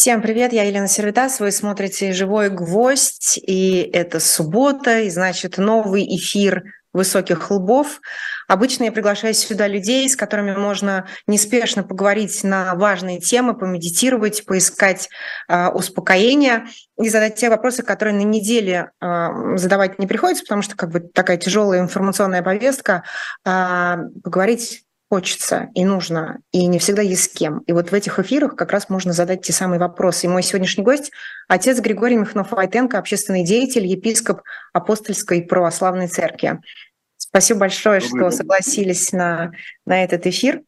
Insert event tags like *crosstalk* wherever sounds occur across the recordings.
Всем привет, я Елена Сервитас, вы смотрите «Живой гвоздь», и это суббота, и значит новый эфир высоких лбов. Обычно я приглашаю сюда людей, с которыми можно неспешно поговорить на важные темы, помедитировать, поискать э, успокоение и задать те вопросы, которые на неделе э, задавать не приходится, потому что как бы такая тяжелая информационная повестка. Э, поговорить хочется и нужно, и не всегда есть с кем. И вот в этих эфирах как раз можно задать те самые вопросы. И мой сегодняшний гость – отец Григорий Михнов-Войтенко, общественный деятель, епископ Апостольской православной церкви. Спасибо большое, Добрый что согласились на, на этот эфир.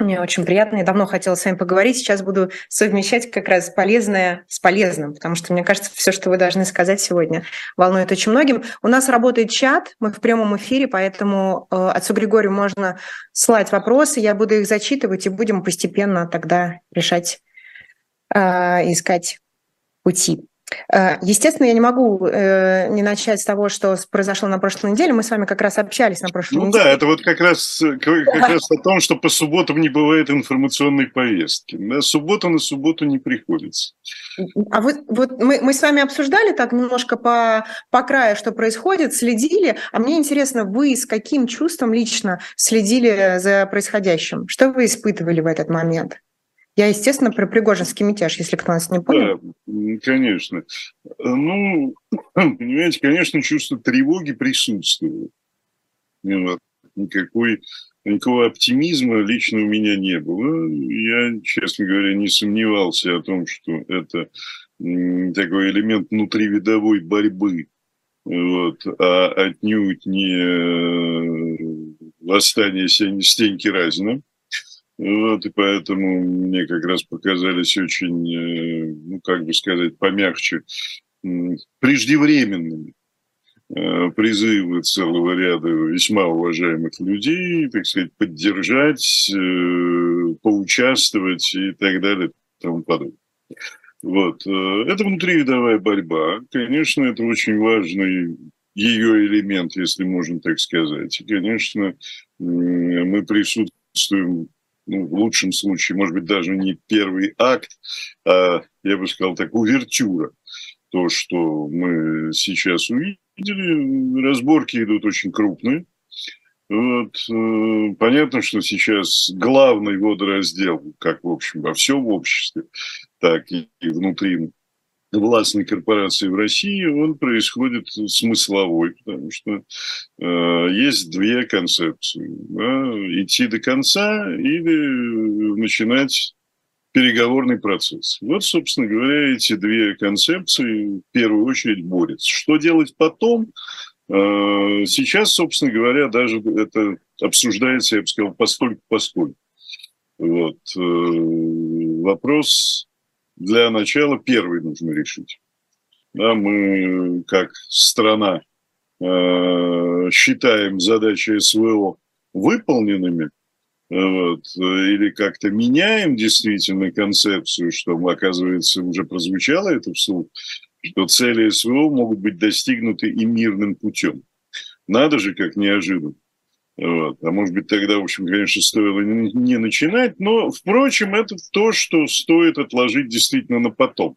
Мне очень приятно. Я давно хотела с вами поговорить. Сейчас буду совмещать как раз полезное с полезным, потому что, мне кажется, все, что вы должны сказать сегодня, волнует очень многим. У нас работает чат, мы в прямом эфире, поэтому э, отцу Григорию можно слать вопросы, я буду их зачитывать, и будем постепенно тогда решать, э, искать пути. Э, естественно, я не могу э, не начать с того, что произошло на прошлой неделе. Мы с вами как раз общались на прошлой ну, неделе. Ну да, это вот как раз, э, как раз о том, что по субботам не бывает информационной повестки. На субботу на субботу не приходится. А вот, вот мы, мы с вами обсуждали так немножко по, по краю, что происходит, следили. А мне интересно, вы с каким чувством лично следили за происходящим? Что вы испытывали в этот момент? Я, естественно, про Пригожинский мятеж, если кто нас не понял. Да, конечно. Ну, *clears throat* понимаете, конечно, чувство тревоги присутствует. Никакой, никакого оптимизма лично у меня не было. Я, честно говоря, не сомневался о том, что это такой элемент внутривидовой борьбы, вот, а отнюдь не э, восстание Стеньки Разина. Вот, и поэтому мне как раз показались очень, э, ну, как бы сказать, помягче, преждевременными э, призывы целого ряда весьма уважаемых людей, так сказать, поддержать, э, поучаствовать и так далее и тому подобное. Вот. Это внутривидовая борьба. Конечно, это очень важный ее элемент, если можно так сказать. И, конечно, мы присутствуем ну, в лучшем случае, может быть, даже не первый акт, а, я бы сказал, так, увертюра. То, что мы сейчас увидели, разборки идут очень крупные. Вот, э, понятно, что сейчас главный водораздел, как, в общем, во всем обществе, так и внутри властной корпорации в России, он происходит смысловой, потому что э, есть две концепции. Да, идти до конца или начинать переговорный процесс. Вот, собственно говоря, эти две концепции в первую очередь борются. Что делать потом? Э, сейчас, собственно говоря, даже это обсуждается, я бы сказал, постольку-поскольку. Вот. Э, вопрос для начала первый нужно решить. Да, мы как страна э, считаем задачи СВО выполненными, вот, или как-то меняем действительно концепцию, что, оказывается, уже прозвучало это вслух, что цели СВО могут быть достигнуты и мирным путем. Надо же, как неожиданно. Вот. А может быть, тогда, в общем, конечно, стоило не начинать, но, впрочем, это то, что стоит отложить действительно на потом,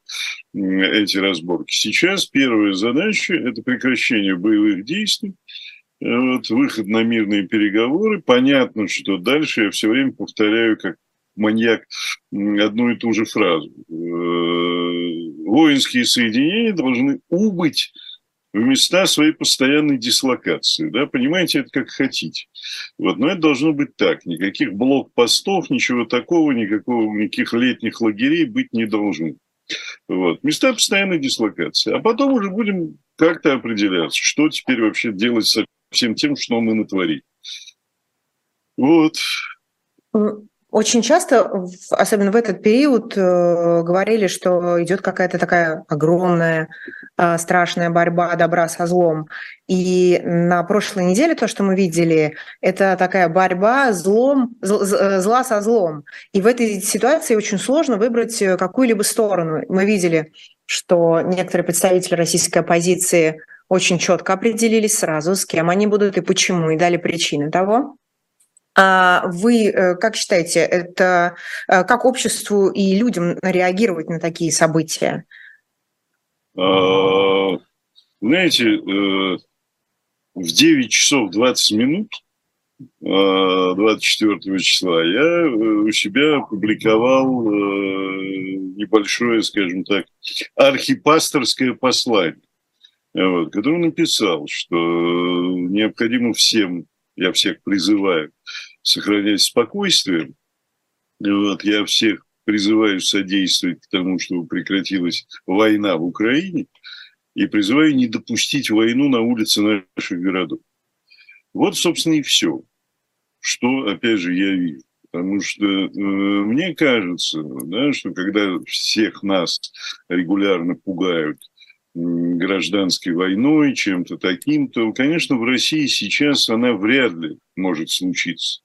эти разборки. Сейчас первая задача – это прекращение боевых действий, вот, выход на мирные переговоры. Понятно, что дальше я все время повторяю, как маньяк, одну и ту же фразу. Э, воинские соединения должны убыть в места своей постоянной дислокации. Да? Понимаете, это как хотите. Вот. Но это должно быть так. Никаких блокпостов, ничего такого, никакого, никаких летних лагерей быть не должно. Вот. Места постоянной дислокации. А потом уже будем как-то определяться, что теперь вообще делать со всем тем, что мы натворили. Вот. Очень часто, особенно в этот период, э, говорили, что идет какая-то такая огромная, э, страшная борьба добра со злом. И на прошлой неделе то, что мы видели, это такая борьба злом, э, зла со злом. И в этой ситуации очень сложно выбрать какую-либо сторону. Мы видели, что некоторые представители российской оппозиции очень четко определились сразу, с кем они будут и почему, и дали причины того. А вы как считаете, это как обществу и людям реагировать на такие события? А, знаете, в 9 часов 20 минут 24 числа я у себя опубликовал небольшое, скажем так, архипасторское послание, вот, которое написал, что необходимо всем, я всех призываю, сохранять спокойствие. Вот, я всех призываю содействовать тому, чтобы прекратилась война в Украине, и призываю не допустить войну на улице наших городов. Вот, собственно, и все, что, опять же, я вижу. Потому что э, мне кажется, да, что когда всех нас регулярно пугают гражданской войной, чем-то таким, то, конечно, в России сейчас она вряд ли может случиться.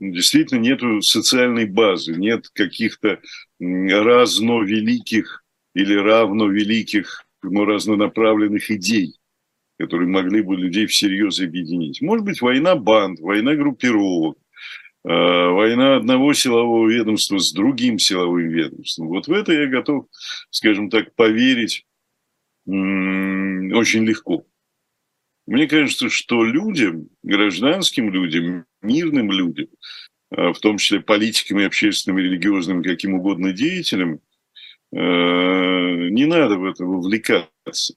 Действительно, нет социальной базы, нет каких-то разно великих или равно великих, но разнонаправленных идей, которые могли бы людей всерьез объединить. Может быть, война банд, война группировок, э, война одного силового ведомства с другим силовым ведомством. Вот в это я готов, скажем так, поверить очень легко. Мне кажется, что людям, гражданским людям, мирным людям, а, в том числе политикам и общественным, и религиозным, каким угодно деятелям, а, не надо в это вовлекаться.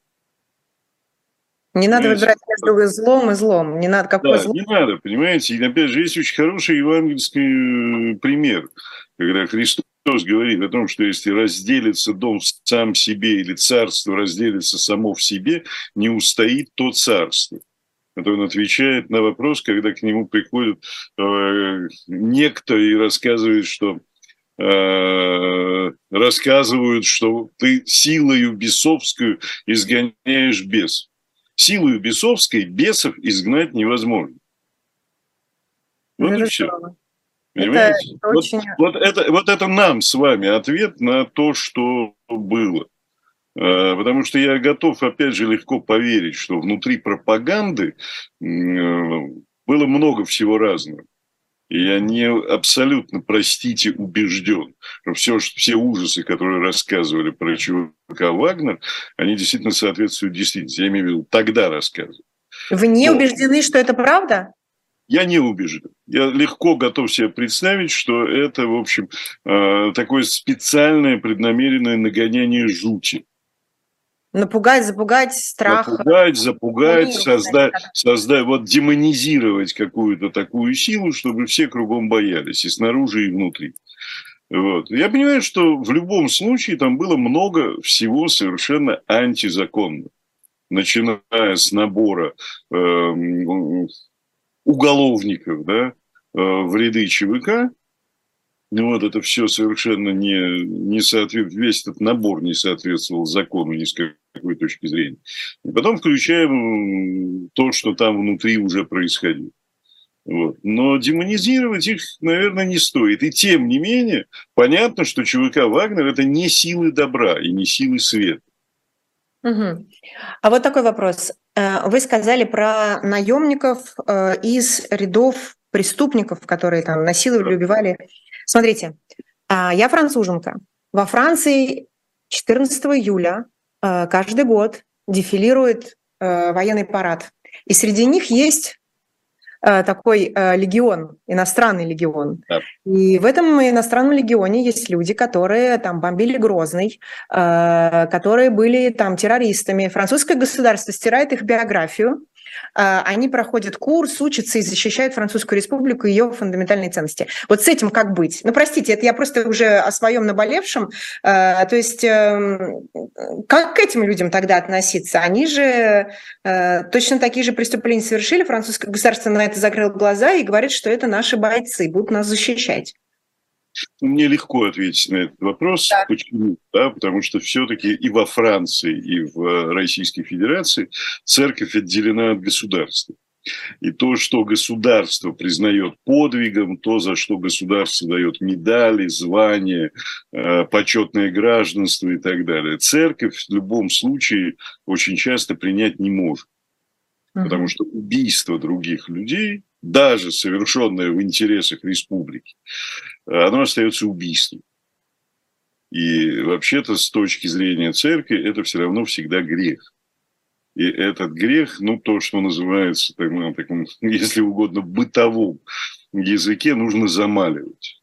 Не надо выбирать между злом и злом. Не надо какой да, зло. не надо, понимаете. И опять же, есть очень хороший евангельский э, пример, когда Христос говорит о том, что если разделится дом сам себе или царство разделится само в себе, не устоит то царство. Это он отвечает на вопрос, когда к нему приходит э, некто и рассказывает, что э, рассказывают, что ты силою бесовскую изгоняешь бес. Силою бесовской бесов изгнать невозможно. Вот и все. Понимаете? Это вот, очень... вот, это, вот это нам с вами ответ на то, что было. А, потому что я готов, опять же, легко поверить, что внутри пропаганды было много всего разного. И я не абсолютно, простите, убежден, что все, все ужасы, которые рассказывали про ЧВК Вагнер, они действительно соответствуют действительности. Я имею в виду, тогда рассказывали. Вы не Но... убеждены, что это правда? Я не убежден. Я легко готов себе представить, что это, в общем, э, такое специальное преднамеренное нагоняние жути. Напугать, запугать, страх. Напугать, запугать, создать, создать, вот демонизировать какую-то такую силу, чтобы все кругом боялись, и снаружи, и внутри. Вот. Я понимаю, что в любом случае там было много всего совершенно антизаконного. Начиная с набора э, уголовников да, э, в ряды ЧВК, ну вот это все совершенно не, не соответствует, весь этот набор не соответствовал закону ни с какой точки зрения. И потом включаем то, что там внутри уже происходило. Вот. Но демонизировать их, наверное, не стоит. И тем не менее, понятно, что ЧВК «Вагнер» – это не силы добра и не силы света. Угу. А вот такой вопрос. Э, вы сказали про наемников э, из рядов преступников, которые там насиловали, убивали. Смотрите, а, я француженка. Во Франции 14 июля э, каждый год дефилирует военный парад. И среди них есть такой э, легион, иностранный легион. Да. И в этом иностранном легионе есть люди, которые там бомбили Грозный, э, которые были там террористами. Французское государство стирает их биографию, они проходят курс, учатся и защищают Французскую республику и ее фундаментальные ценности. Вот с этим как быть? Ну, простите, это я просто уже о своем наболевшем. А, то есть эм, как к этим людям тогда относиться? Они же э, точно такие же преступления совершили, французское государство на это закрыло глаза и говорит, что это наши бойцы, будут нас защищать. Мне легко ответить на этот вопрос. Да. Почему? Да, потому что все-таки и во Франции, и в Российской Федерации церковь отделена от государства. И то, что государство признает подвигом, то, за что государство дает медали, звания, э, почетное гражданство и так далее, церковь в любом случае очень часто принять не может. Потому что убийство других людей даже совершенное в интересах республики, оно остается убийством. И вообще-то с точки зрения церкви это все равно всегда грех. И этот грех, ну, то, что называется, так, ну, таком, *laughs* если угодно, бытовом языке, нужно замаливать.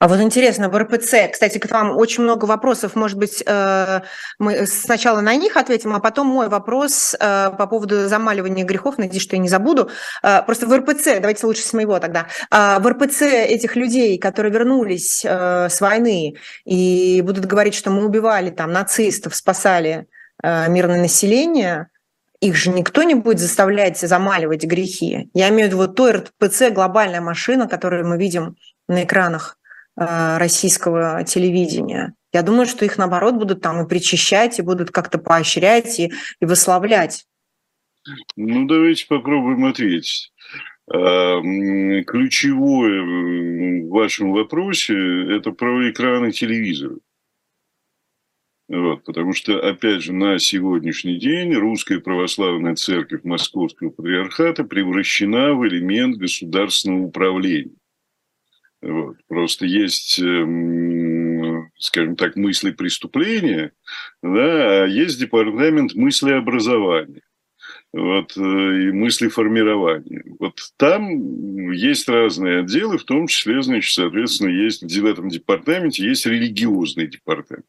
А вот интересно, в РПЦ, кстати, к вам очень много вопросов, может быть, э, мы сначала на них ответим, а потом мой вопрос э, по поводу замаливания грехов, надеюсь, что я не забуду. Э, просто в РПЦ, давайте лучше с моего тогда, в РПЦ этих людей, которые вернулись с войны и будут говорить, что мы убивали там нацистов, спасали мирное население, их же никто не будет заставлять замаливать грехи. Я имею в виду вот то РПЦ, глобальная машина, которую мы видим на экранах российского телевидения. Я думаю, что их, наоборот, будут там и причащать, и будут как-то поощрять, и, и выславлять. Ну, давайте попробуем ответить. А, ключевое в вашем вопросе – это про экраны телевизора. Вот, потому что, опять же, на сегодняшний день русская православная церковь Московского патриархата превращена в элемент государственного управления. Вот. Просто есть, эм, скажем так, мысли преступления, да, а есть департамент мысли образования вот, э, и мысли формирования. Вот там есть разные отделы, в том числе, значит, соответственно, есть в этом департаменте есть религиозный департамент.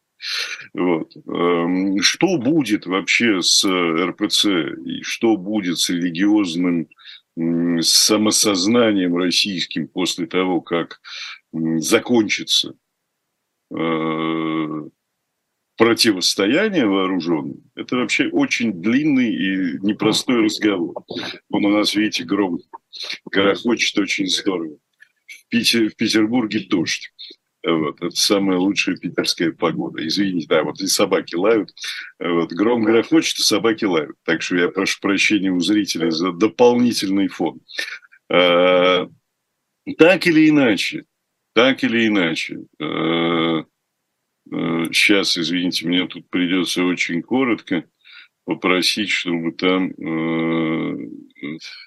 Вот. Эм, что будет вообще с РПЦ и что будет с религиозным с самосознанием российским после того, как закончится э, противостояние вооруженное, это вообще очень длинный и непростой разговор. Он у нас, видите, гром горохочет очень здорово. В, Питер, в Петербурге дождь. Вот, это самая лучшая питерская погода. Извините, да, вот и собаки лают. Вот, гром грохочет, и собаки лают. Так что я прошу прощения у зрителей за дополнительный фон. А, так или иначе, так или иначе, а, сейчас, извините, мне тут придется очень коротко попросить, чтобы там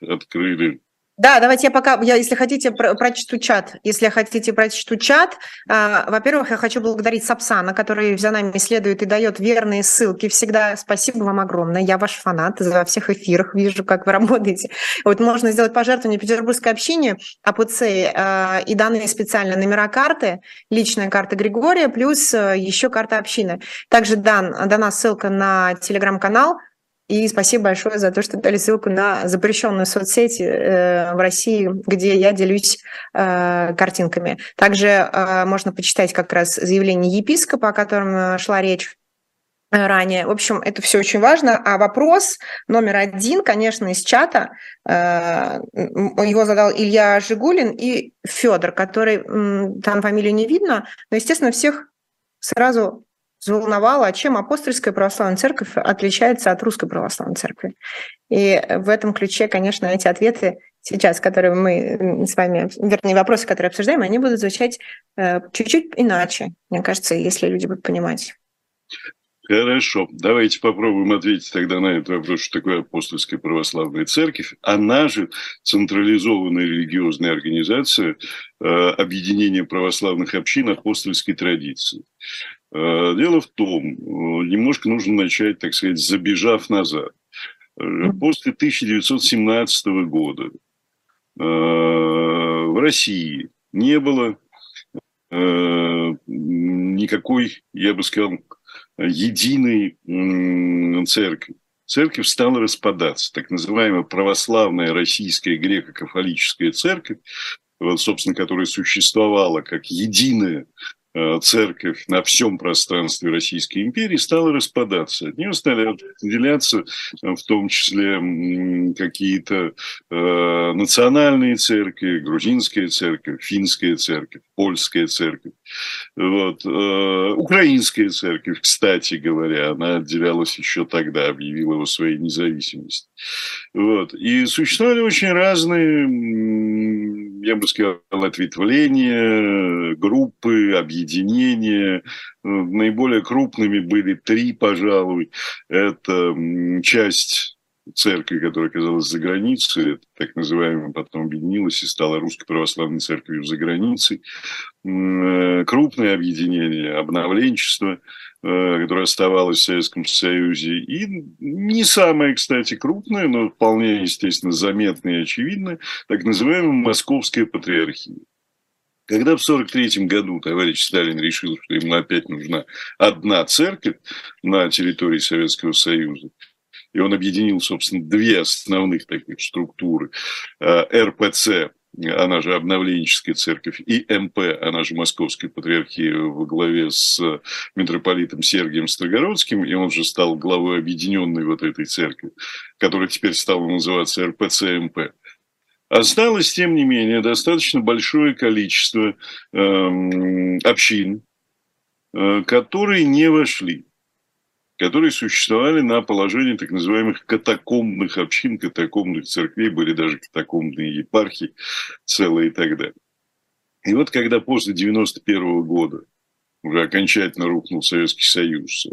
открыли да, давайте я пока, я, если хотите, про, прочту чат. Если хотите, прочту чат. А, во-первых, я хочу благодарить Сапсана, который за нами следует и дает верные ссылки всегда. Спасибо вам огромное. Я ваш фанат. За всех эфирах вижу, как вы *laughs* работаете. Вот можно сделать пожертвование Петербургское общение АПЦ а, и данные специально номера карты, личная карта Григория, плюс а, еще карта общины. Также дан, дана ссылка на телеграм-канал – и спасибо большое за то, что дали ссылку на запрещенную соцсеть э, в России, где я делюсь э, картинками. Также э, можно почитать как раз заявление епископа, о котором шла речь ранее. В общем, это все очень важно. А вопрос номер один, конечно, из чата, его задал Илья Жигулин и Федор, который, там фамилию не видно, но, естественно, всех сразу заволновало, а чем апостольская православная церковь отличается от русской православной церкви. И в этом ключе, конечно, эти ответы сейчас, которые мы с вами, вернее, вопросы, которые обсуждаем, они будут звучать э, чуть-чуть иначе, мне кажется, если люди будут понимать. Хорошо, давайте попробуем ответить тогда на этот вопрос, что такое апостольская православная церковь. Она же централизованная религиозная организация э, объединения православных общин апостольской традиции. Э, дело в том, э, немножко нужно начать, так сказать, забежав назад. Э, после 1917 года в России не было никакой, я бы сказал, единой церкви. Церковь стала распадаться. Так называемая православная российская греко-католическая церковь, вот, собственно, которая существовала как единая церковь на всем пространстве Российской империи стала распадаться. От нее стали отделяться э, в том числе какие-то э, национальные церкви, грузинская церковь, финская церковь, польская церковь. Вот. Э, украинская церковь, кстати говоря, она отделялась еще тогда, объявила его своей независимости. Вот. И существовали очень разные я бы сказал, ответвления, группы, объединения. Наиболее крупными были три, пожалуй. Это часть церкви, которая оказалась за границей, так называемая, потом объединилась и стала Русской Православной Церковью за границей. Э, крупное объединение, обновленчество, э, которое оставалось в Советском Союзе. И не самое, кстати, крупное, но вполне, естественно, заметное и очевидное, так называемая Московская Патриархия. Когда в 1943 году товарищ Сталин решил, что ему опять нужна одна церковь на территории Советского Союза, и он объединил, собственно, две основных таких структуры. Э, РПЦ, она же обновленческая церковь, и МП, она же Московская патриархия во главе с митрополитом Сергием Строгородским, и он же стал главой объединенной вот этой церкви, которая теперь стала называться РПЦ-МП. Осталось, тем не менее, достаточно большое количество э, общин, э, которые не вошли которые существовали на положении так называемых катакомбных общин, катакомбных церквей, были даже катакомбные епархии целые и так далее. И вот когда после 91 года уже окончательно рухнул Советский Союз,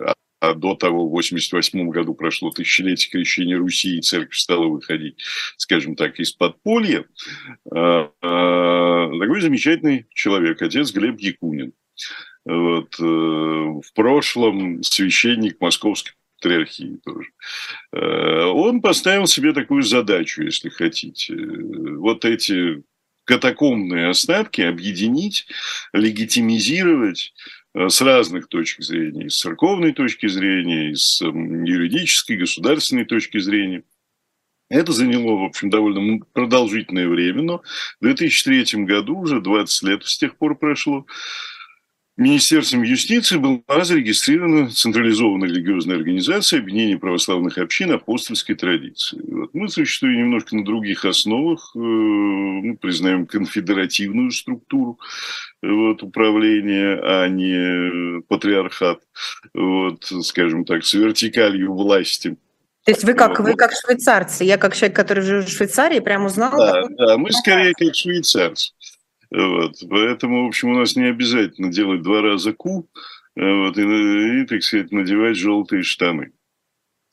а, а до того в 88 году прошло тысячелетие крещения Руси, и церковь стала выходить, скажем так, из подполья, а, а, такой замечательный человек, отец Глеб Якунин, вот, э, в прошлом священник Московской патриархии тоже. Э, он поставил себе такую задачу, если хотите. Вот эти катакомбные остатки объединить, легитимизировать э, с разных точек зрения, с церковной точки зрения, с юридической, государственной точки зрения. Это заняло, в общем, довольно продолжительное время, но в 2003 году, уже 20 лет с тех пор прошло, Министерством юстиции была зарегистрирована централизованная религиозная организация объединения православных общин апостольской традиции. Вот. Мы существуем немножко на других основах, э, мы признаем конфедеративную структуру вот, управления, а не патриархат, вот, скажем так, с вертикалью власти. То есть вы как, вы как швейцарцы, я как человек, который живет в Швейцарии, прям узнал... Да, да мы скорее как швейцарцы. Вот. Поэтому, в общем, у нас не обязательно делать два раза ку, вот, и, и, так сказать, надевать желтые штаны.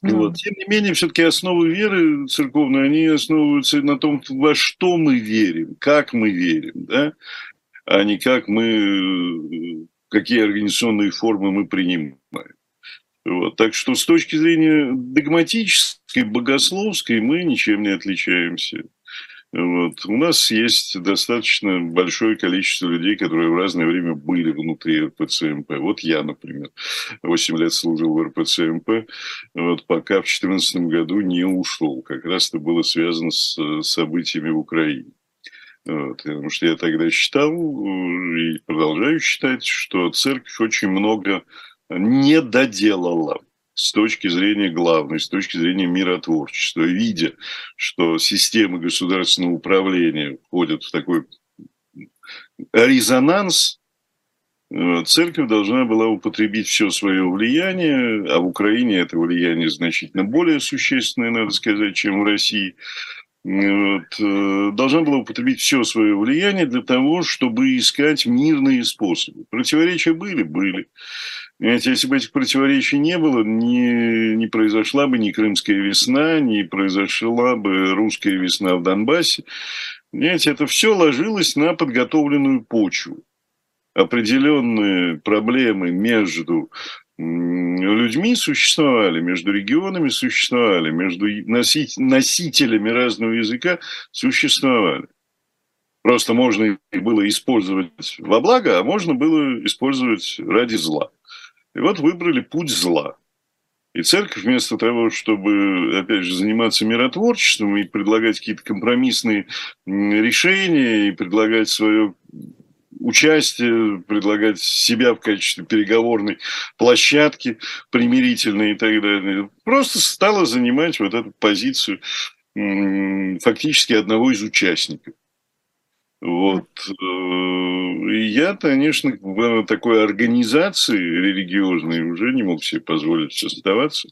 Mm. Вот. Тем не менее, все-таки основы веры церковной, они основываются на том, во что мы верим, как мы верим, да, а не как мы, какие организационные формы мы принимаем. Вот. Так что с точки зрения догматической, богословской мы ничем не отличаемся. Вот. У нас есть достаточно большое количество людей, которые в разное время были внутри РПЦМП. Вот я, например, 8 лет служил в РПЦМП, вот, пока в 2014 году не ушел. Как раз это было связано с событиями в Украине. Вот, потому что я тогда считал и продолжаю считать, что церковь очень много не доделала с точки зрения главной, с точки зрения миротворчества, видя, что системы государственного управления входят в такой резонанс, э, церковь должна была употребить все свое влияние, а в Украине это влияние значительно более существенное, надо сказать, чем в России, вот, э, должна была употребить все свое влияние для того, чтобы искать мирные способы. Противоречия были? Были. Понимаете, если бы этих противоречий не было, не, не произошла бы ни Крымская весна, не произошла бы русская весна в Донбассе. Понимаете, это все ложилось на подготовленную почву. Определенные проблемы между людьми существовали, между регионами существовали, между носителями разного языка существовали. Просто можно их было использовать во благо, а можно было использовать ради зла. И вот выбрали путь зла. И церковь вместо того, чтобы, опять же, заниматься миротворчеством и предлагать какие-то компромиссные решения, и предлагать свое участие, предлагать себя в качестве переговорной площадки примирительной и так далее, просто стала занимать вот эту позицию фактически одного из участников. Вот. Э, и я, конечно, в такой организации религиозной уже не мог себе позволить оставаться.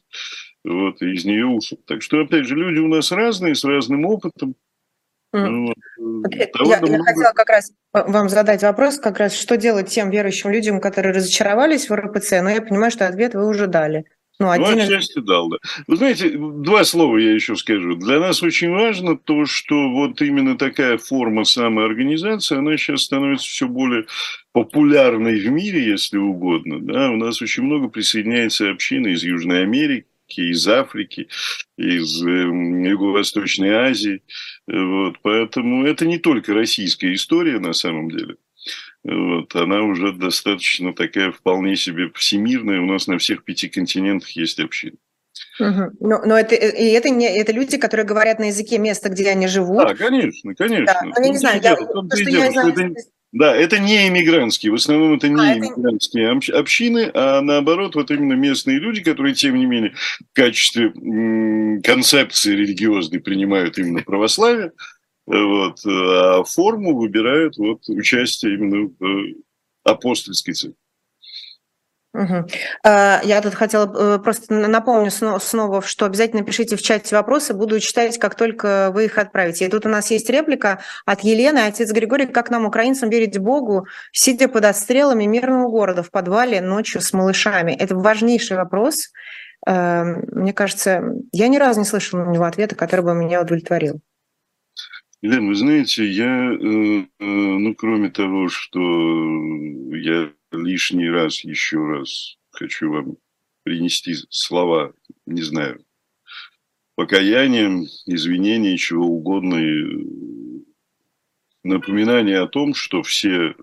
Вот, и из нее ушел. Так что, опять же, люди у нас разные, с разным опытом. Mm. Вот. Я, я много... хотела как раз вам задать вопрос, как раз, что делать тем верующим людям, которые разочаровались в РПЦ, но я понимаю, что ответ вы уже дали. Ну, один... ну, отчасти дал, да. Вы знаете, два слова я еще скажу. Для нас очень важно то, что вот именно такая форма самоорганизации, она сейчас становится все более популярной в мире, если угодно. Да? У нас очень много присоединяется общины из Южной Америки, из Африки, из эм, Юго-Восточной Азии. Вот, поэтому это не только российская история на самом деле. Вот, она уже достаточно такая вполне себе всемирная. У нас на всех пяти континентах есть общины. Угу. Но, но это, и это, не, это люди, которые говорят на языке места, где они живут. Да, конечно, конечно. Да, но я не знаю, я, то, что я знаю, это, да, это не иммигрантские, в основном это не а, иммигрантские это... общины, а наоборот, вот именно местные люди, которые, тем не менее, в качестве концепции религиозной принимают именно православие, вот, а форму выбирают вот участие именно в э, апостольской церкви. Угу. Я тут хотела э, просто напомню снова, что обязательно пишите в чате вопросы, буду читать, как только вы их отправите. И тут у нас есть реплика от Елены, отец Григорий, как нам, украинцам, верить Богу, сидя под отстрелами мирного города в подвале ночью с малышами? Это важнейший вопрос. Эм, мне кажется, я ни разу не слышала на него ответа, который бы меня удовлетворил. Елена, вы знаете, я, э, ну, кроме того, что я лишний раз, еще раз хочу вам принести слова, не знаю, покаяния, извинения, чего угодно, и напоминание о том, что все э,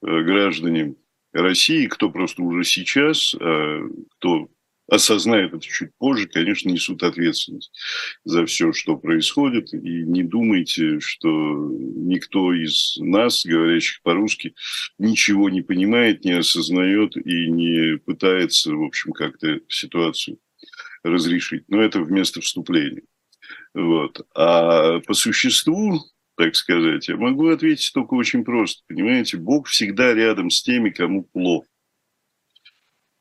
граждане России, кто просто уже сейчас, а кто осознает это чуть позже, конечно, несут ответственность за все, что происходит. И не думайте, что никто из нас, говорящих по-русски, ничего не понимает, не осознает и не пытается, в общем, как-то ситуацию разрешить. Но это вместо вступления. Вот. А по существу, так сказать, я могу ответить только очень просто. Понимаете, Бог всегда рядом с теми, кому плохо.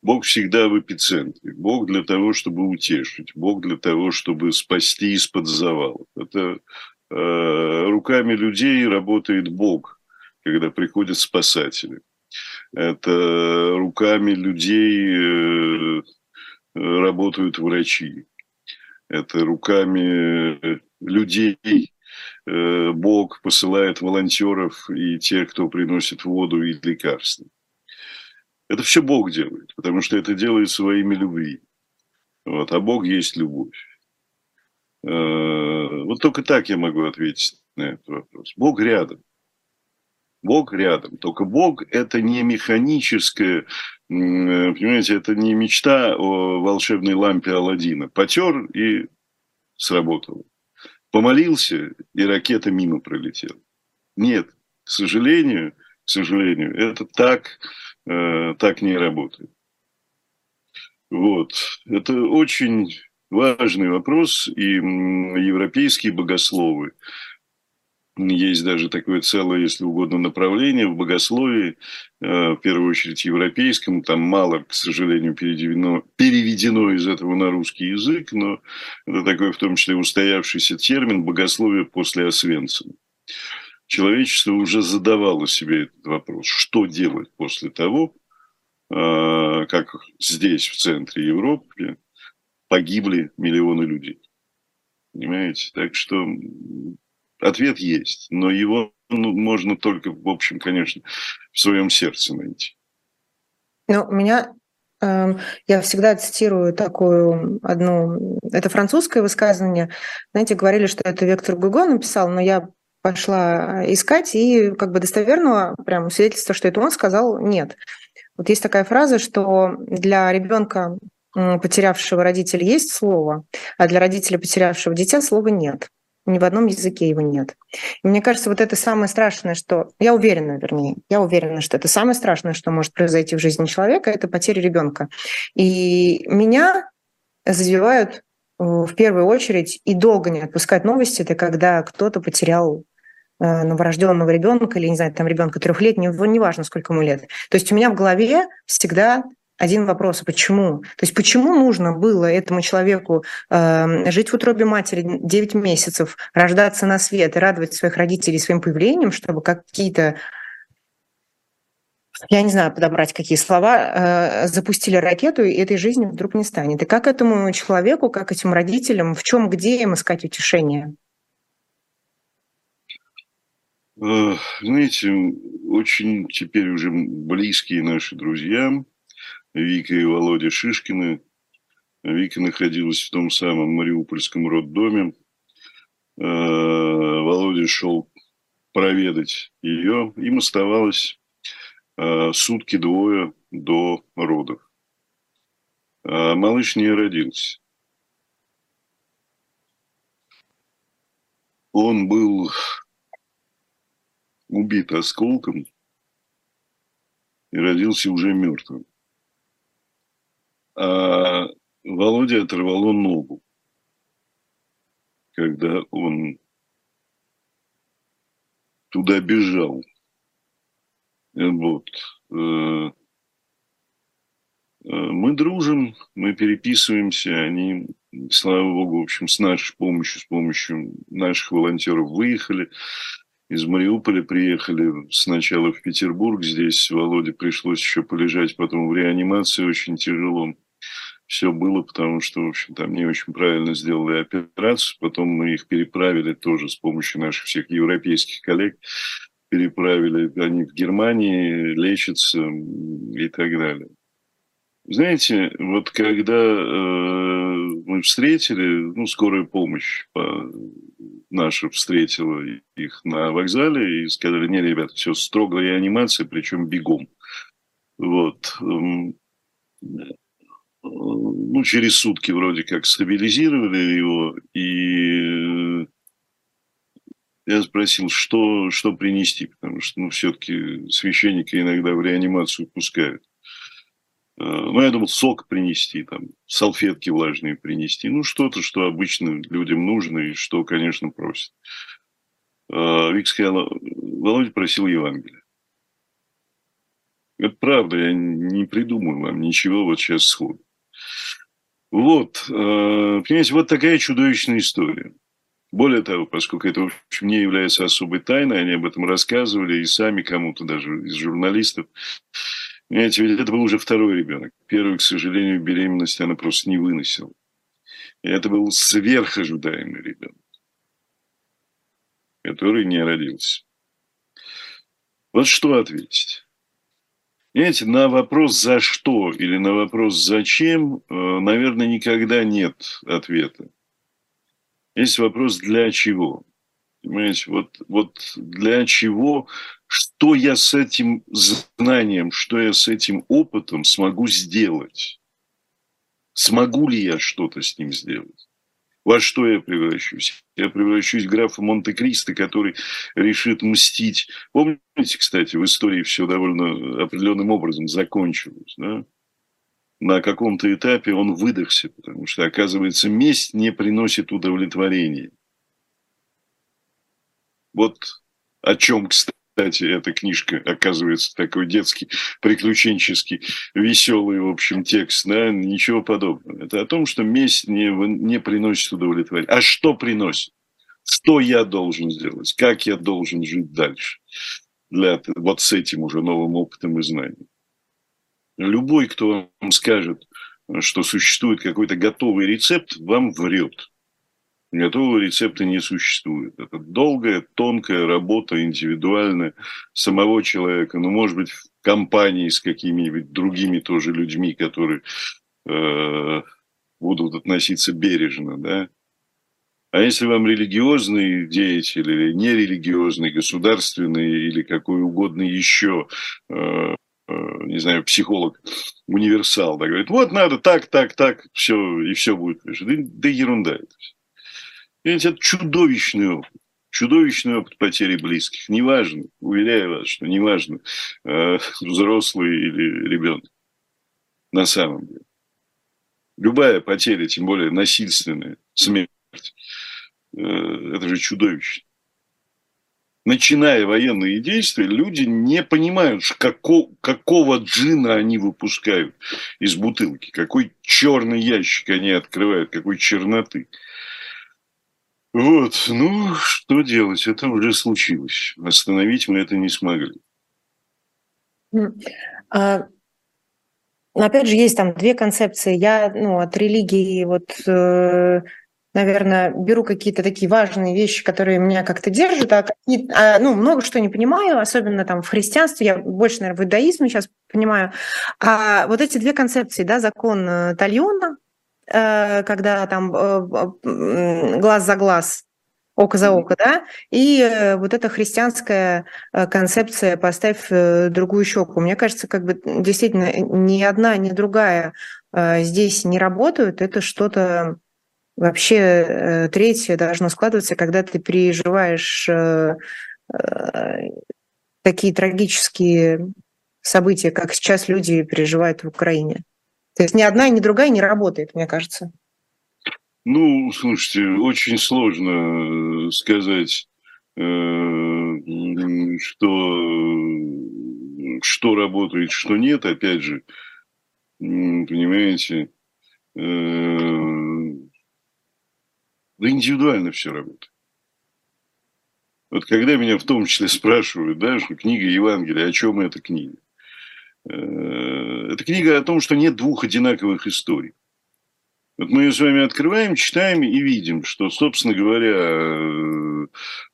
Бог всегда в эпицентре. Бог для того, чтобы утешить. Бог для того, чтобы спасти из-под завала. Это э, руками людей работает Бог, когда приходят спасатели. Это руками людей э, работают врачи. Это руками людей э, Бог посылает волонтеров и тех, кто приносит воду и лекарства. Это все Бог делает, потому что это делает своими любви. Вот, а Бог есть любовь. Э, вот только так я могу ответить на этот вопрос. Бог рядом. Бог рядом. Только Бог – это не механическое, понимаете, это не мечта о волшебной лампе Алладина. Потер и сработало. Помолился, и ракета мимо пролетела. Нет, к сожалению, к сожалению, это так Э, так не работает. Вот. Это очень важный вопрос, и европейские богословы, есть даже такое целое, если угодно, направление в богословии, э, в первую очередь европейском, там мало, к сожалению, переведено, переведено из этого на русский язык, но это такой в том числе устоявшийся термин «богословие после Освенцима» человечество уже задавало себе этот вопрос, что делать после того, а, как здесь, в центре Европы, погибли миллионы людей. Понимаете? Так что ответ есть, но его ну, можно только, в общем, конечно, в своем сердце найти. Ну, у меня эм, я всегда цитирую такую одну, это французское высказывание. Знаете, говорили, что это Вектор Гуго написал, но я пошла искать, и как бы достоверного прям свидетельства, что это он сказал, нет. Вот есть такая фраза, что для ребенка, потерявшего родителя, есть слово, а для родителя, потерявшего дитя, слова нет. Ни в одном языке его нет. И мне кажется, вот это самое страшное, что... Я уверена, вернее, я уверена, что это самое страшное, что может произойти в жизни человека, это потеря ребенка. И меня задевают э, в первую очередь и долго не отпускать новости, это когда кто-то потерял новорожденного ребенка или, не знаю, там ребенка трехлетнего, неважно, сколько ему лет. То есть у меня в голове всегда один вопрос, почему? То есть почему нужно было этому человеку э, жить в утробе матери 9 месяцев, рождаться на свет и радовать своих родителей своим появлением, чтобы какие-то я не знаю подобрать какие слова, э, запустили ракету, и этой жизни вдруг не станет. И как этому человеку, как этим родителям, в чем, где им искать утешение? Э, знаете, очень теперь уже близкие наши друзья, Вика и Володя Шишкины. Вика находилась в том самом Мариупольском роддоме. Э, Володя шел проведать ее. Им оставалось Э, сутки двое до родов. А малыш не родился. Он был убит осколком и родился уже мертвым. А Володя оторвало ногу, когда он туда бежал. Вот. Э, э, мы дружим, мы переписываемся, они, слава богу, в общем, с нашей помощью, с помощью наших волонтеров выехали. Из Мариуполя приехали сначала в Петербург, здесь Володе пришлось еще полежать, потом в реанимации очень тяжело все было, потому что, в общем, там не очень правильно сделали операцию. Потом мы их переправили тоже с помощью наших всех европейских коллег переправили, они в Германии лечатся и так далее. Знаете, вот когда э, мы встретили, ну, скорая помощь по, наша встретила их на вокзале и сказали, не, ребята, все, строгая реанимация, причем бегом. Вот. Эм, ну, через сутки вроде как стабилизировали его, и я спросил, что, что принести, потому что, ну, все-таки священника иногда в реанимацию пускают. А, ну, я думал, сок принести, там, салфетки влажные принести. Ну, что-то, что обычно людям нужно и что, конечно, просят. А, Вик сказала, Володя просил Евангелие. Это правда, я не придумаю вам ничего вот сейчас сходу. Вот, а, понимаете, вот такая чудовищная история. Более того, поскольку это, в общем, не является особой тайной, они об этом рассказывали и сами кому-то даже из журналистов. Понимаете, ведь это был уже второй ребенок. Первый, к сожалению, беременность она просто не выносила. И это был сверхожидаемый ребенок, который не родился. Вот что ответить? Понимаете, на вопрос «за что» или на вопрос «зачем», э, наверное, никогда нет ответа. Есть вопрос, для чего? Понимаете, вот, вот для чего, что я с этим знанием, что я с этим опытом смогу сделать? Смогу ли я что-то с ним сделать? Во что я превращусь? Я превращусь в графа Монте-Кристо, который решит мстить. Помните, кстати, в истории все довольно определенным образом закончилось. Да? на каком-то этапе он выдохся, потому что, оказывается, месть не приносит удовлетворения. Вот о чем, кстати, эта книжка, оказывается, такой детский, приключенческий, веселый, в общем, текст, да, ничего подобного. Это о том, что месть не, не приносит удовлетворения. А что приносит? Что я должен сделать? Как я должен жить дальше? Для, вот с этим уже новым опытом и знанием. Любой, кто вам скажет, что существует какой-то готовый рецепт, вам врет. Готового рецепта не существует. Это долгая, тонкая работа, индивидуальная самого человека. Ну, может быть, в компании с какими-нибудь другими тоже людьми, которые э, будут относиться бережно, да. А если вам религиозный деятель или нерелигиозный, государственный или какой угодно еще э, Э, не знаю, психолог, универсал, да, говорит, вот надо так, так, так, все, и все будет. Да, да ерунда это все. Это чудовищный опыт. Чудовищный опыт потери близких. Неважно, уверяю вас, что неважно, э, взрослый или ребенок. На самом деле. Любая потеря, тем более насильственная, смерть, э, это же чудовищно начиная военные действия, люди не понимают, какого, какого джина они выпускают из бутылки, какой черный ящик они открывают, какой черноты. Вот, ну, что делать, это уже случилось. Остановить мы это не смогли. А, опять же, есть там две концепции. Я ну, от религии вот э, наверное, беру какие-то такие важные вещи, которые меня как-то держат, а, а ну, много что не понимаю, особенно там в христианстве, я больше, наверное, в иудаизме сейчас понимаю. А вот эти две концепции, да, закон э, Тальона, когда там э, глаз за глаз, око за око, да, и вот эта христианская концепция «поставь другую щеку». Мне кажется, как бы действительно ни одна, ни другая здесь не работают, это что-то Вообще э, третье должно складываться, когда ты переживаешь э, э, такие трагические события, как сейчас люди переживают в Украине. То есть ни одна, ни другая не работает, мне кажется. Ну, слушайте, очень сложно сказать, что, что работает, что нет. Опять же, понимаете, да индивидуально все работает. Вот когда меня в том числе спрашивают, да, что книга Евангелия, о чем эта книга? Э, это книга о том, что нет двух одинаковых историй. Вот мы ее с вами открываем, читаем и видим, что, собственно говоря,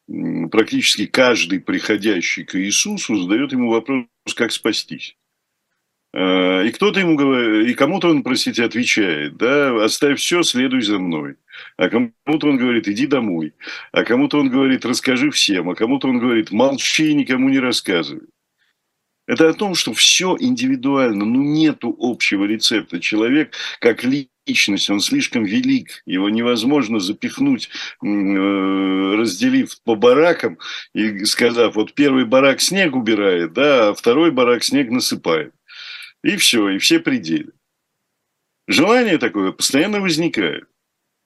э, практически каждый приходящий к Иисусу задает ему вопрос, как спастись. Э, и кто-то ему говорит, и кому-то он, простите, отвечает, да, оставь все, следуй за мной. А кому-то он говорит, иди домой. А кому-то он говорит, расскажи всем. А кому-то он говорит, молчи, никому не рассказывай. Это о том, что все индивидуально, ну нету общего рецепта. Человек как личность, он слишком велик, его невозможно запихнуть, э, разделив по баракам и сказав, вот первый барак снег убирает, да, а второй барак снег насыпает. И все, и все пределы. Желание такое постоянно возникает.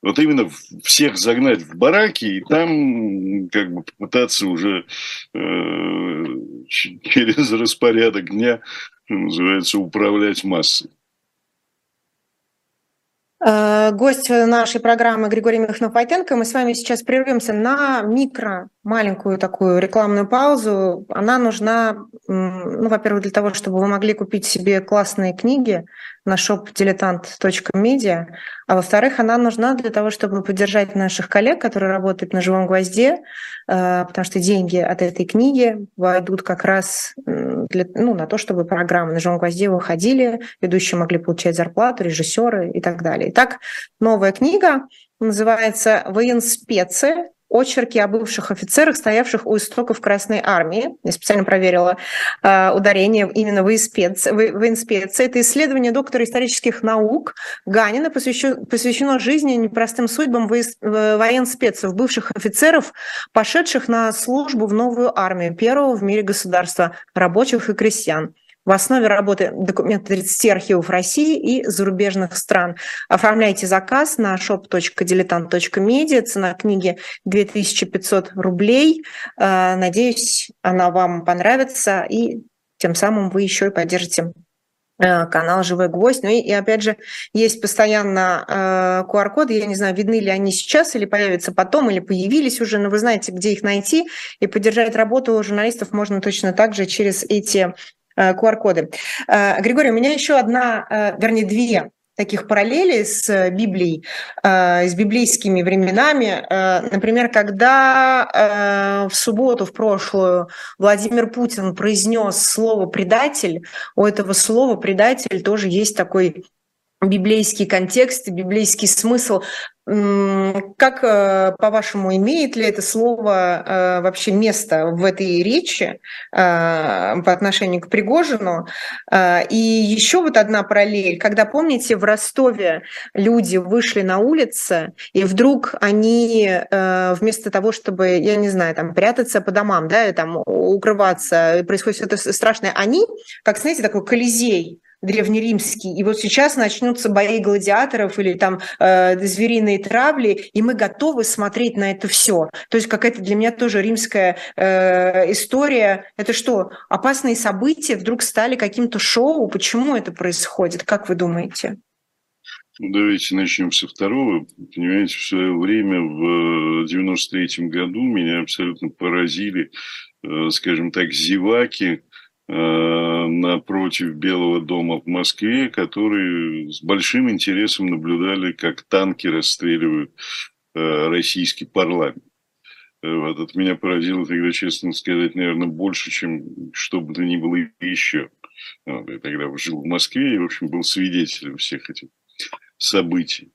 Вот именно всех загнать в бараки и там как бы попытаться уже э, через распорядок дня, называется, управлять массой. Э, гость нашей программы Григорий Михнов-Войтенко. Мы с вами сейчас прервемся на микро, маленькую такую рекламную паузу. Она нужна, ну, во-первых, для того, чтобы вы могли купить себе классные книги на shop-diletant.media, а во-вторых, она нужна для того, чтобы поддержать наших коллег, которые работают на «Живом гвозде», э, потому что деньги от этой книги войдут как раз для, ну, на то, чтобы программы на «Живом гвозде» выходили, ведущие могли получать зарплату, режиссеры и так далее. Итак, новая книга называется «Военспецы очерки о бывших офицерах, стоявших у истоков Красной Армии. Я специально проверила э, ударение именно в инспекции. Это исследование доктора исторических наук Ганина посвящено, посвящено жизни непростым судьбам военспецов, бывших офицеров, пошедших на службу в новую армию, первого в мире государства рабочих и крестьян. В основе работы документы 30 архивов России и зарубежных стран. Оформляйте заказ на shop.diletant.media. Цена книги 2500 рублей. Э, надеюсь, она вам понравится, и тем самым вы еще и поддержите э, канал «Живой гвоздь». Ну и, и опять же, есть постоянно э, QR-коды, я не знаю, видны ли они сейчас или появятся потом, или появились уже, но вы знаете, где их найти, и поддержать работу журналистов можно точно так же через эти QR-коды. Э, э, Григорий, у меня еще одна, э, вернее, две таких параллелей с Библией, с библейскими временами. Например, когда в субботу, в прошлую, Владимир Путин произнес слово «предатель», у этого слова «предатель» тоже есть такой библейский контекст, библейский смысл. Как, э, по-вашему, имеет ли это слово э, вообще место в этой речи э, по отношению к Пригожину? И еще вот одна параллель. Когда, помните, в Ростове люди вышли на улицы, и вдруг они вместо того, чтобы, я не знаю, там прятаться по домам, да, и там укрываться, происходит что-то страшное, они, как, знаете, такой колизей, древнеримский. И вот сейчас начнутся бои гладиаторов или там э, звериные травли, и мы готовы смотреть на это все. То есть какая-то для меня тоже римская э, история. Это что, опасные события вдруг стали каким-то шоу? Почему это происходит? Как вы думаете? Ну, давайте начнем со второго. Понимаете, в свое время, в 93 году, меня абсолютно поразили, э, скажем так, зеваки, напротив Белого дома в Москве, которые с большим интересом наблюдали, как танки расстреливают российский парламент. Вот, это меня поразило тогда, честно сказать, наверное, больше, чем что бы то ни было еще. Вот, я тогда жил в Москве и, в общем, был свидетелем всех этих событий.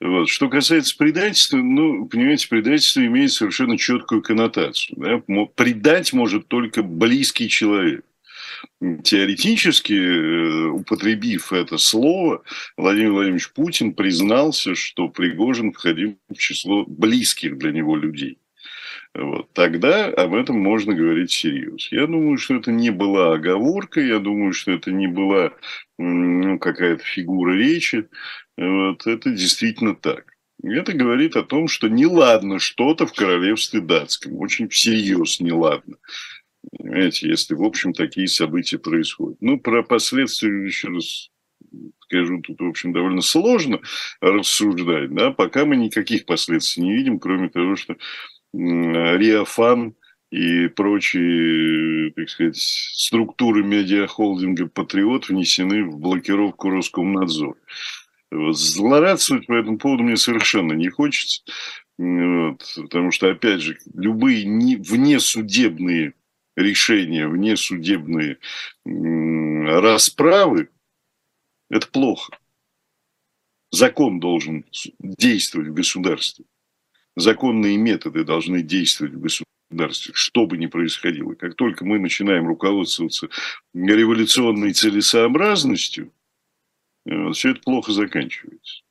Вот. Что касается предательства, ну, понимаете, предательство имеет совершенно четкую коннотацию. Да? Предать может только близкий человек. Теоретически, э, употребив это слово, Владимир Владимирович Путин признался, что Пригожин входил в число близких для него людей. Вот. Тогда об этом можно говорить серьезно. Я думаю, что это не была оговорка, я думаю, что это не была ну, какая-то фигура речи. Вот. Это действительно так. Это говорит о том, что неладно что-то в королевстве датском. Очень всерьез неладно. Понимаете, если, в общем, такие события происходят. Ну, про последствия еще раз скажу, тут, в общем, довольно сложно рассуждать, да, пока мы никаких последствий не видим, кроме того, что Риафан и прочие, так сказать, структуры медиахолдинга «Патриот» внесены в блокировку Роскомнадзора. Вот. Злорадствовать по этому поводу мне совершенно не хочется, вот, потому что, опять же, любые не, внесудебные решения, внесудебные расправы – это плохо. Закон должен действовать в государстве законные методы должны действовать в государстве, что бы ни происходило. Как только мы начинаем руководствоваться революционной целесообразностью, э, все это плохо заканчивается.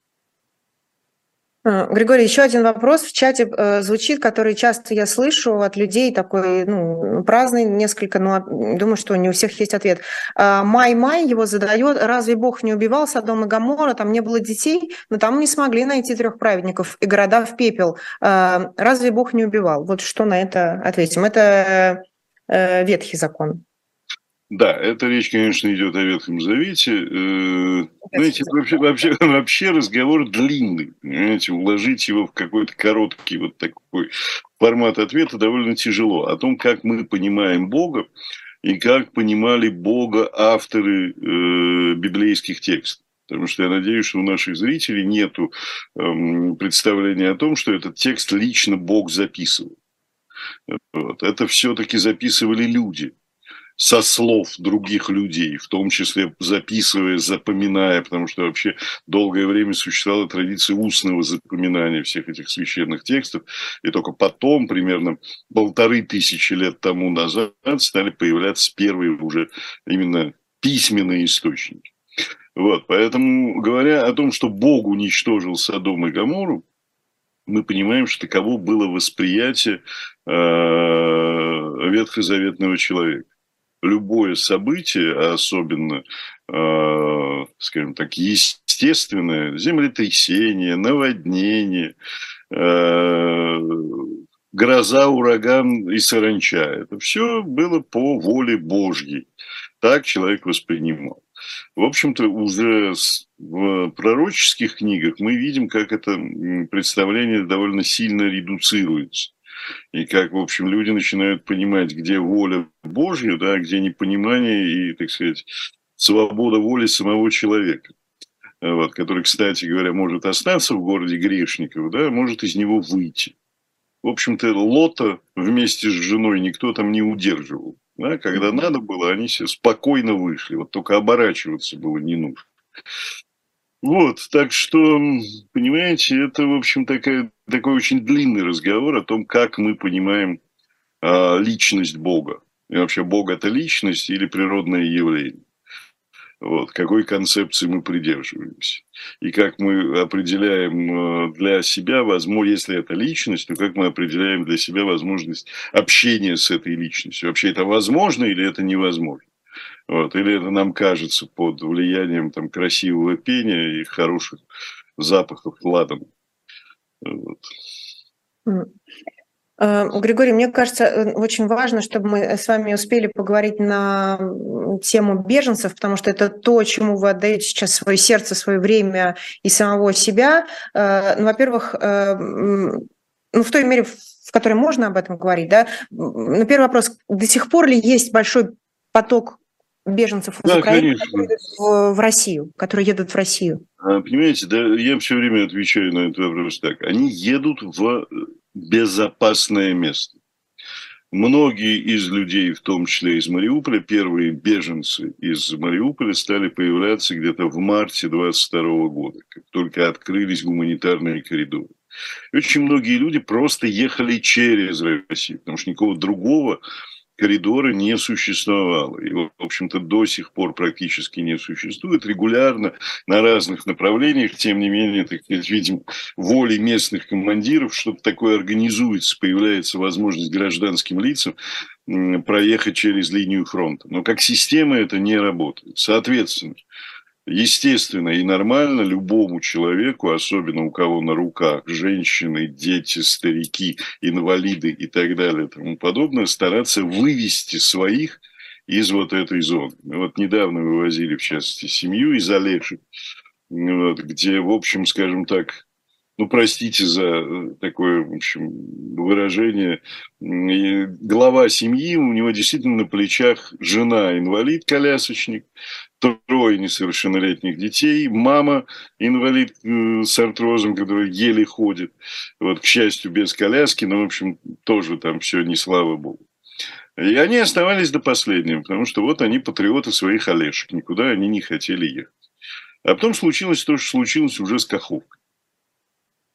А, Григорий, еще один вопрос в чате э, звучит, который часто я слышу от людей, такой ну, праздный несколько, но думаю, что не у всех есть ответ. Май-Май его задает, разве Бог не убивал Содом и Гамора, там не было детей, но там не смогли найти трех праведников и города в пепел. Разве Бог не убивал? Вот что на это ответим. Это э, ветхий закон. Да, эта речь, конечно, идет о Ветхом Завете. Э, знаете, вообще, вообще, *laughs* вообще разговор длинный. Понимаете, уложить его в какой-то короткий вот такой формат ответа довольно тяжело. О том, как мы понимаем Бога и как понимали Бога авторы э, библейских текстов. Потому что я надеюсь, что у наших зрителей нет эм, представления о том, что этот текст лично Бог записывал. Вот. Это все-таки записывали люди со слов других людей, в том числе записывая, запоминая, потому что вообще долгое время существовала традиция устного запоминания всех этих священных текстов, и только потом, примерно полторы тысячи лет тому назад, стали появляться первые уже именно письменные источники. Вот, поэтому, говоря о том, что Бог уничтожил Содом и Гамору, мы понимаем, что таково было восприятие э, ветхозаветного человека любое событие, особенно, э, скажем так, естественное, землетрясение, наводнение, э, гроза, ураган и саранча, это все было по воле Божьей. Так человек воспринимал. В общем-то, уже в пророческих книгах мы видим, как это представление довольно сильно редуцируется и как, в общем, люди начинают понимать, где воля Божья, да, где непонимание и, так сказать, свобода воли самого человека. Вот, который, кстати говоря, может остаться в городе грешников, да, может из него выйти. В общем-то, Лота вместе с женой никто там не удерживал. Да, когда надо было, они все спокойно вышли. Вот только оборачиваться было не нужно. Вот, так что, понимаете, это, в общем, такая, такой очень длинный разговор о том, как мы понимаем а, личность Бога. И вообще, Бог – это личность или природное явление. Вот, какой концепции мы придерживаемся. И как мы определяем а, для себя, возможно, если это личность, то как мы определяем для себя возможность общения с этой личностью. Вообще это возможно или это невозможно? Вот. Или это нам кажется под влиянием там, красивого пения и хороших запахов ладом. Вот. Э, Григорий, мне кажется, э, очень важно, чтобы мы с вами успели поговорить на тему беженцев, потому что это то, чему вы отдаете сейчас свое сердце, свое время и самого себя. Э, ну, во-первых, ну, в той мере, в которой можно об этом говорить, да. На первый вопрос, до сих пор ли есть большой поток беженцев из да, Украины, которые в, в Россию, которые едут в Россию? А, понимаете, да, я все время отвечаю на этот вопрос так. Они едут в безопасное место. Многие из людей, в том числе из Мариуполя, первые беженцы из Мариуполя стали появляться где-то в марте 22 года, как только открылись гуманитарные коридоры. И очень многие люди просто ехали через Россию, потому что никакого другого коридора не существовало. И, в общем-то, до сих пор практически не существует. Регулярно на разных направлениях, тем не менее, так видим, воли местных командиров, что-то такое организуется, появляется возможность гражданским лицам проехать через линию фронта. Но как система это не работает. Соответственно, естественно и нормально любому человеку, особенно у кого на руках женщины, дети, старики, инвалиды и так далее и тому подобное, стараться вывести своих из вот этой зоны. Вот недавно вывозили, в частности, семью из Олешек, вот, где, в общем, скажем так, ну, простите за э, такое, в общем, выражение, глава семьи, у него действительно на плечах жена инвалид-колясочник, трое несовершеннолетних детей, мама инвалид э, с артрозом, который еле ходит, вот, к счастью, без коляски, но, в общем, тоже там все не слава богу. И они оставались до последнего, потому что вот они патриоты своих Олешек, никуда они не хотели ехать. А потом случилось то, что случилось уже с Каховкой.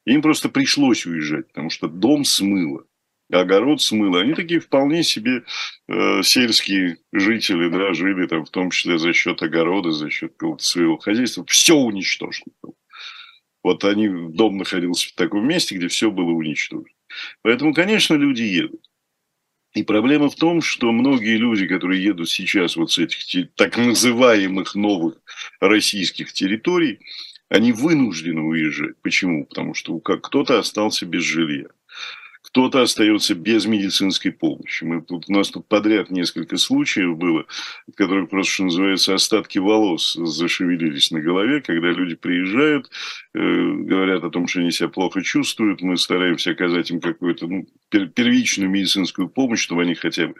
Им просто пришлось уезжать, потому что дом смыло, огород смыло. Они такие вполне себе э, сельские жители, да, жили там в том числе за счет огорода, за счет своего хозяйства. Все уничтожено. Вот они, дом находился в таком месте, где все было уничтожено. Поэтому, конечно, люди едут. И проблема в том, что многие люди, которые едут сейчас вот с этих так называемых новых российских территорий, они вынуждены уезжать. Почему? Потому что кто-то остался без жилья кто-то остается без медицинской помощи. Мы тут, у нас тут подряд несколько случаев было, в которых просто, что называется, остатки волос зашевелились на голове, когда люди приезжают, э, говорят о том, что они себя плохо чувствуют, мы стараемся оказать им какую-то ну, первичную медицинскую помощь, чтобы они хотя бы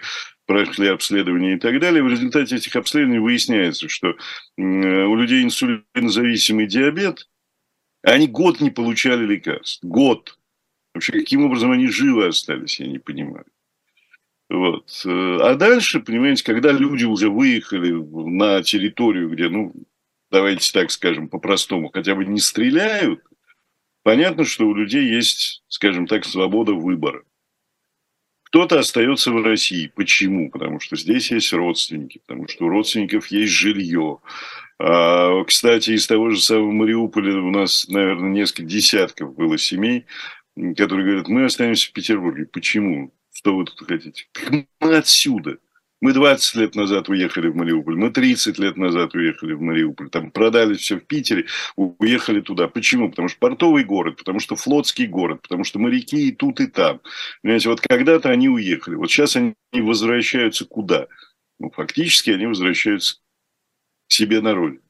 прошли обследование и так далее. В результате этих обследований выясняется, что э, у людей инсулинозависимый диабет, они год не получали лекарств. Год. Вообще, каким образом они живы остались, я не понимаю. Вот. А дальше, понимаете, когда люди уже выехали на территорию, где, ну, давайте так скажем, по-простому, хотя бы не стреляют, понятно, что у людей есть, скажем так, свобода выбора. Кто-то остается в России. Почему? Потому что здесь есть родственники, потому что у родственников есть жилье. А, кстати, из того же самого Мариуполя у нас, наверное, несколько десятков было семей, которые говорят, мы останемся в Петербурге. Почему? Что вы тут хотите? Мы отсюда. Мы 20 лет назад уехали в Мариуполь, мы 30 лет назад уехали в Мариуполь, там продали все в Питере, уехали туда. Почему? Потому что портовый город, потому что флотский город, потому что моряки и тут, и там. Понимаете, вот когда-то они уехали, вот сейчас они возвращаются куда? Ну, фактически они возвращаются к себе на родину.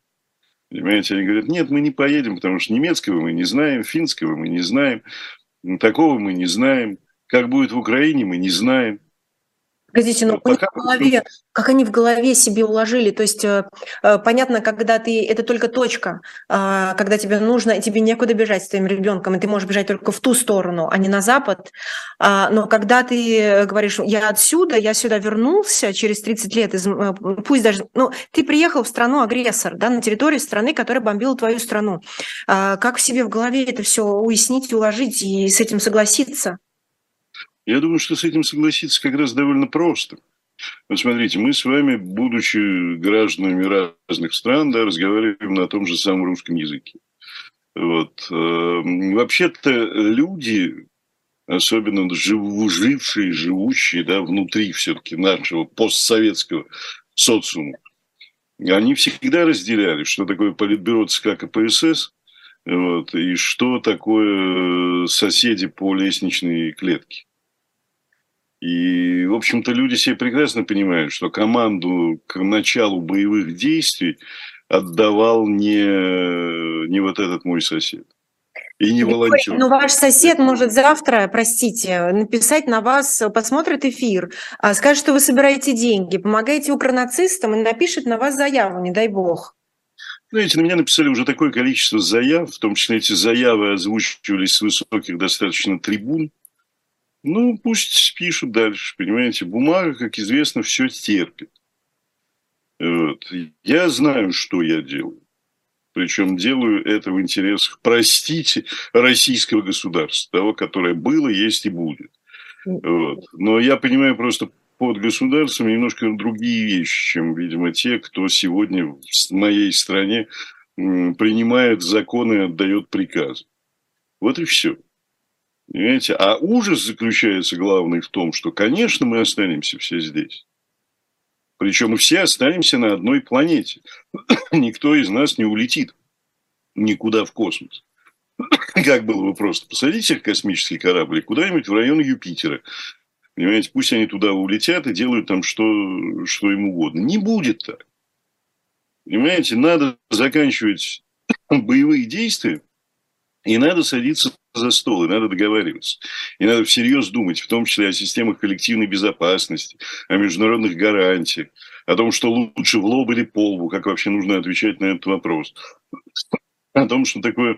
Понимаете, они говорят, нет, мы не поедем, потому что немецкого мы не знаем, финского мы не знаем, Такого мы не знаем. Как будет в Украине, мы не знаем. Погодите, ну, пока... в голове, как они в голове себе уложили, то есть э, э, понятно, когда ты, это только точка, э, когда тебе нужно, тебе некуда бежать с твоим ребенком, и ты можешь бежать только в ту сторону, а не на запад, э, но когда ты говоришь, я отсюда, я сюда вернулся через 30 лет, из, э, пусть даже, ну, ты приехал в страну агрессор, да, на территорию страны, которая бомбила твою страну, э, как в себе в голове это все уяснить, уложить и с этим согласиться? Я думаю, что с этим согласиться как раз довольно просто. Вот смотрите, мы с вами, будучи гражданами разных стран, да, разговариваем на том же самом русском языке. Вот. Эм, вообще-то люди, особенно жившие, живущие да, внутри все-таки нашего постсоветского социума, они всегда разделяли, что такое политбюро ЦК КПСС, вот, и что такое соседи по лестничной клетке. И, в общем-то, люди себе прекрасно понимают, что команду к началу боевых действий отдавал не, не вот этот мой сосед. и не волонтер. Ну, ваш сосед может завтра, простите, написать на вас, посмотрит эфир, а скажет, что вы собираете деньги, помогаете укронацистам и напишет на вас заяву, не дай бог. Знаете, на меня написали уже такое количество заяв, в том числе эти заявы озвучивались с высоких достаточно трибун. Ну, пусть пишут дальше, понимаете. Бумага, как известно, все терпит. Вот. Я знаю, что я делаю. Причем делаю это в интересах, простите, российского государства, того, которое было, есть и будет. Вот. Но я понимаю просто под государством немножко другие вещи, чем, видимо, те, кто сегодня в моей стране принимает законы и отдает приказы. Вот и все. Понимаете? А ужас заключается главный в том, что, конечно, мы останемся все здесь. Причем мы все останемся на одной планете. *coughs* Никто из нас не улетит никуда в космос. *coughs* Как было бы просто посадить их космический корабль куда-нибудь в район Юпитера. Понимаете, пусть они туда улетят и делают там что, что им угодно. Не будет так. Понимаете, надо заканчивать *coughs* боевые действия, и надо садиться за стол, и надо договариваться. И надо всерьез думать, в том числе о системах коллективной безопасности, о международных гарантиях, о том, что лучше в лоб или по лбу, как вообще нужно отвечать на этот вопрос. О том, что такое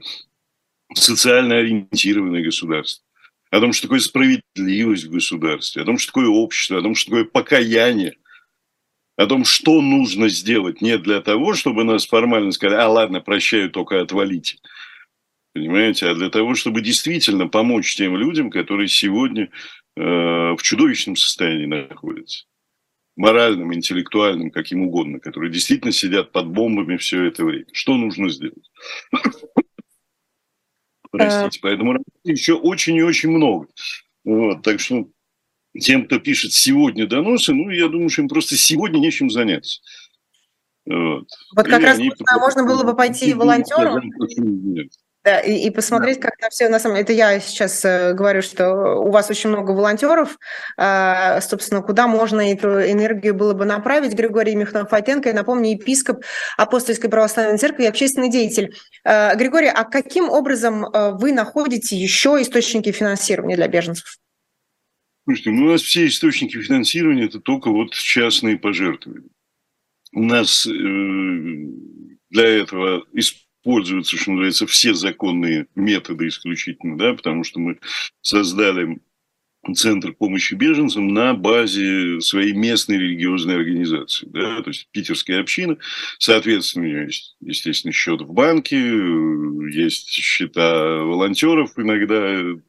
социально ориентированное государство о том, что такое справедливость в государстве, о том, что такое общество, о том, что такое покаяние, о том, что нужно сделать не для того, чтобы нас формально сказали, а ладно, прощаю, только отвалите. Понимаете, а для того, чтобы действительно помочь тем людям, которые сегодня э, в чудовищном состоянии находятся. Моральным, интеллектуальным, каким угодно, которые действительно сидят под бомбами все это время. Что нужно сделать? Простите, поэтому еще очень и очень много. Вот, так что тем, кто пишет сегодня доносы, ну, я думаю, что им просто сегодня нечем заняться. Вот, вот как раз можно было бы пойти волонтером. Да, и, и посмотреть, да. как на все на самом Это я сейчас э, говорю, что у вас очень много волонтеров. Э, собственно, куда можно эту энергию было бы направить? Григорий Михнов-Файтенко, я напомню, епископ Апостольской православной церкви и общественный деятель. Э, Григорий, а каким образом э, вы находите еще источники финансирования для беженцев? Слушайте, ну, у нас все источники финансирования – это только вот частные пожертвования. У нас э, для этого используются, что называется, все законные методы исключительно, да, потому что мы создали Центр помощи беженцам на базе своей местной религиозной организации. Да? То есть питерская община, соответственно, у нее есть, естественно, счет в банке, есть счета волонтеров иногда,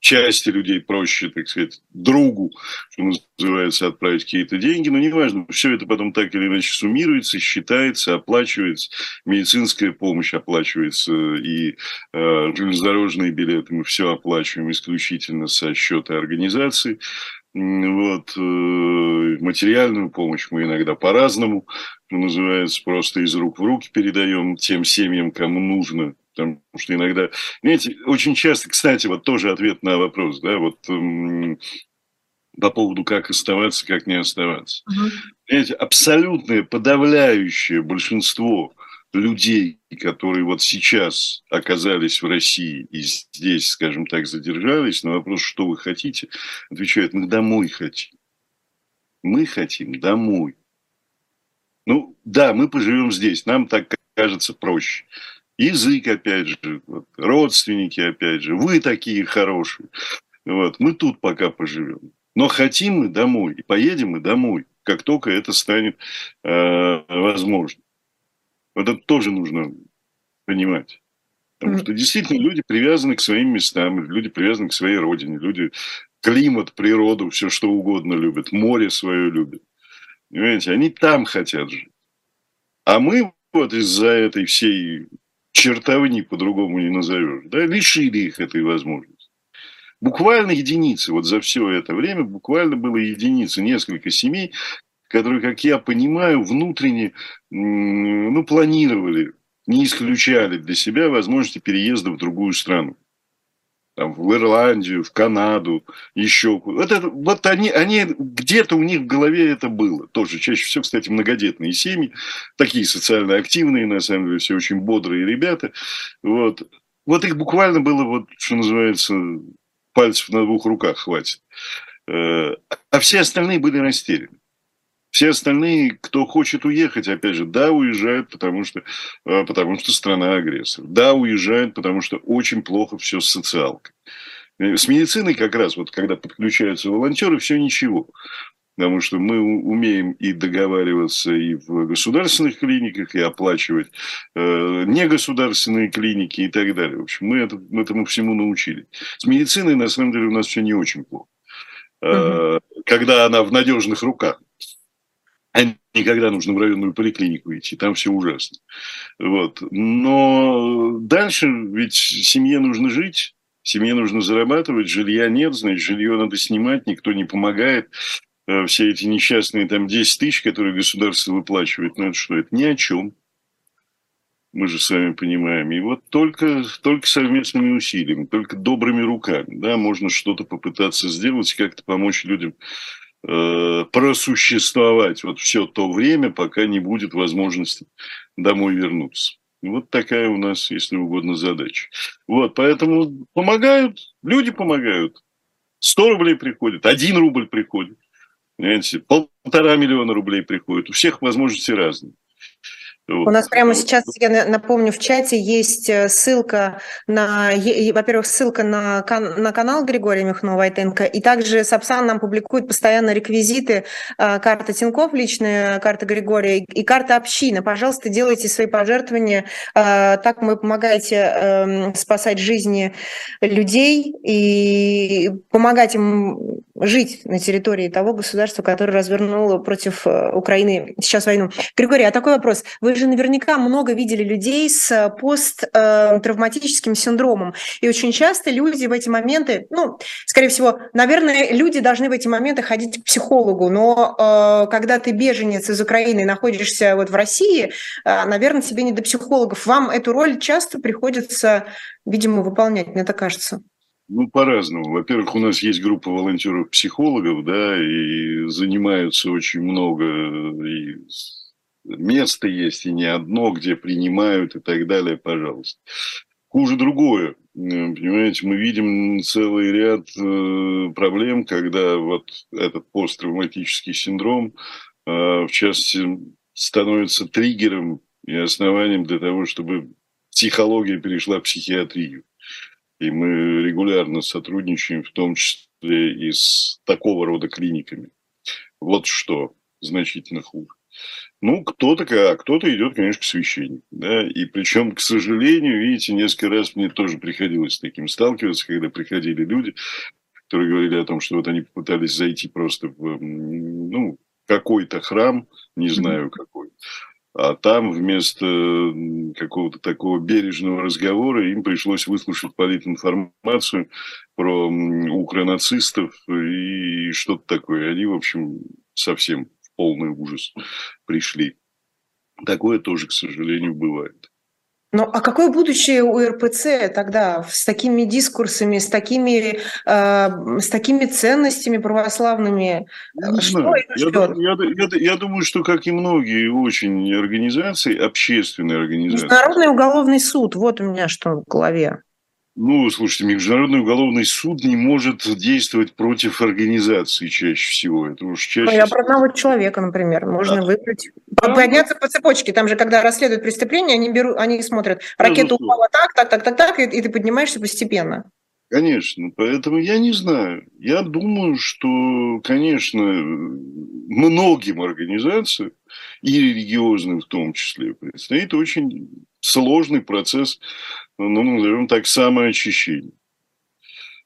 части людей проще, так сказать, другу, что называется, отправить какие-то деньги, но неважно, все это потом так или иначе суммируется, считается, оплачивается, медицинская помощь оплачивается, и э, железнодорожные билеты мы все оплачиваем исключительно со счета организации. Вот, э, материальную помощь мы иногда по-разному, называется, просто из рук в руки передаем тем семьям, кому нужно, Потому что иногда, знаете, очень часто, кстати, вот тоже ответ на вопрос, да, вот эм, по поводу как оставаться, как не оставаться. Угу. Знаете, абсолютное подавляющее большинство людей, которые вот сейчас оказались в России и здесь, скажем так, задержались, на вопрос, что вы хотите, отвечают, мы домой хотим. Мы хотим домой. Ну, да, мы поживем здесь, нам так кажется проще язык, опять же, вот, родственники, опять же, вы такие хорошие. Вот, мы тут пока поживем. Но хотим мы домой, и поедем мы домой, как только это станет э, возможно. Вот это тоже нужно понимать. Потому что действительно люди привязаны к своим местам, люди привязаны к своей родине, люди климат, природу, все что угодно любят, море свое любят. Понимаете, они там хотят жить. А мы вот из-за этой всей чертовни по-другому не назовешь, да, лишили их этой возможности. Буквально единицы, вот за все это время буквально было единицы, несколько семей, которые, как я понимаю, внутренне ну, планировали, не исключали для себя возможности переезда в другую страну там, в Ирландию, в Канаду, еще вот, это, вот они, они где-то у них в голове это было. Тоже чаще всего, кстати, многодетные семьи, такие социально активные, на самом деле, все очень бодрые ребята. Вот. вот их буквально было, вот, что называется, пальцев на двух руках хватит. Э, а все остальные были растеряны. Все остальные, кто хочет уехать, опять же, да, уезжают, потому что, э, потому что страна агрессор. Да, уезжают, потому что очень плохо все с социалкой. Э, с медициной как раз, вот когда подключаются волонтеры, все ничего. Потому что мы умеем и договариваться и в государственных клиниках, и оплачивать э, негосударственные клиники и так далее. В общем, мы, это, этому всему научились. С медициной, на самом деле, у нас все не очень плохо. Угу. Когда она в надежных руках. А не когда нужно в районную поликлинику идти, там все ужасно. Вот. Но дальше ведь семье нужно жить, семье нужно зарабатывать, жилья нет, значит, жилье надо снимать, никто не помогает. Э, все эти несчастные там 10 тысяч, которые государство выплачивает, ну это что, это ни о чем. Мы же с вами понимаем. И вот только, только совместными усилиями, только добрыми руками, да, можно что-то попытаться сделать, как-то помочь людям э, просуществовать вот все то время, пока не будет возможности домой вернуться. Вот такая у нас, если угодно, задача. Вот, поэтому помогают, люди помогают. 100 рублей приходит, 1 рубль приходит. Понимаете, полтора миллиона рублей приходит. У всех возможности разные. У нас прямо сейчас, я напомню, в чате есть э, ссылка на, во-первых, ссылка на, на канал Григория Михнова-Войтенко, и также Сапсан нам публикует постоянно реквизиты, э, карта Тиньков, личная карта Григория и карта общины. Пожалуйста, делайте свои пожертвования, э, так вы помогаете эм, спасать жизни людей и помогать им жить на территории того государства, которое развернуло против Украины сейчас войну. Григорий, а такой вопрос. Вы же наверняка много видели людей с э, посттравматическим синдромом. И очень часто люди в эти моменты, ну, скорее всего, наверное, люди должны в эти моменты ходить к психологу. Но э, когда ты беженец из Украины и находишься вот в России, э, наверное, тебе не до психологов. Вам эту роль часто приходится, видимо, выполнять, мне так кажется. Ну, по-разному. Во-первых, у нас есть группа волонтеров-психологов, да, и занимаются очень много и место есть и не одно, где принимают и так далее, пожалуйста. Хуже другое. Понимаете, мы видим целый ряд э, проблем, когда вот этот посттравматический синдром, э, в частности, становится триггером и основанием для того, чтобы психология перешла в психиатрию. И мы регулярно сотрудничаем, в том числе и с такого рода клиниками. Вот что значительно хуже. Ну, кто-то, а кто-то идет, конечно, к священнику. Да? И причем, к сожалению, видите, несколько раз мне тоже приходилось с таким сталкиваться, когда приходили люди, которые говорили о том, что вот они попытались зайти просто в ну, какой-то храм, не знаю какой, а там вместо какого-то такого бережного разговора им пришлось выслушать политинформацию про укронацистов и что-то такое. Они, в общем, совсем полный ужас пришли. Такое тоже, к сожалению, бывает. Ну, а какое будущее у РПЦ тогда с такими дискурсами, с такими, э, с такими ценностями православными? Не что знаю. Я, я, я, я думаю, что, как и многие очень организации, общественные организации... Международный уголовный суд, вот у меня что в голове. Ну, слушайте, Международный уголовный суд не может действовать против организации чаще всего. Это уж чаще... Ну, я про одного человека, например, можно да. выбрать. Да. Подняться по цепочке. Там же, когда расследуют преступление, они берут, они смотрят, ракета упала так, так, так, так, так, и, и ты поднимаешься постепенно. Конечно, поэтому я не знаю. Я думаю, что, конечно, многим организациям, и религиозным в том числе, предстоит очень сложный процесс ну, назовем так, самоочищение.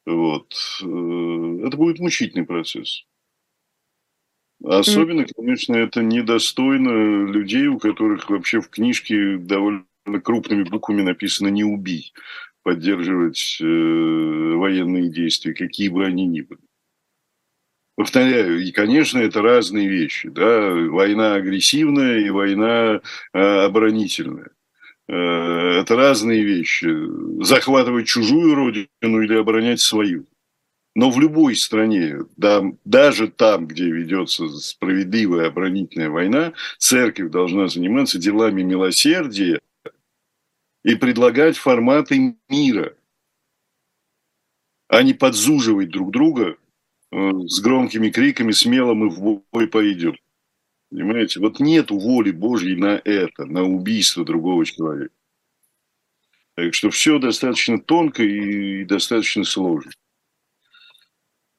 Вот. Э, это будет мучительный процесс. Особенно, конечно, это недостойно людей, у которых вообще в книжке довольно крупными буквами написано «не убий», поддерживать э, военные действия, какие бы они ни были. Повторяю, и, конечно, это разные вещи. Да? Война агрессивная и война э, оборонительная. Э, это разные вещи. Захватывать чужую родину или оборонять свою. Но в любой стране, да, даже там, где ведется справедливая оборонительная война, церковь должна заниматься делами милосердия и предлагать форматы мира, а не подзуживать друг друга э, с громкими криками «смело мы в бой пойдем». Понимаете? Вот нет воли Божьей на это, на убийство другого человека. Так что все достаточно тонко и достаточно сложно.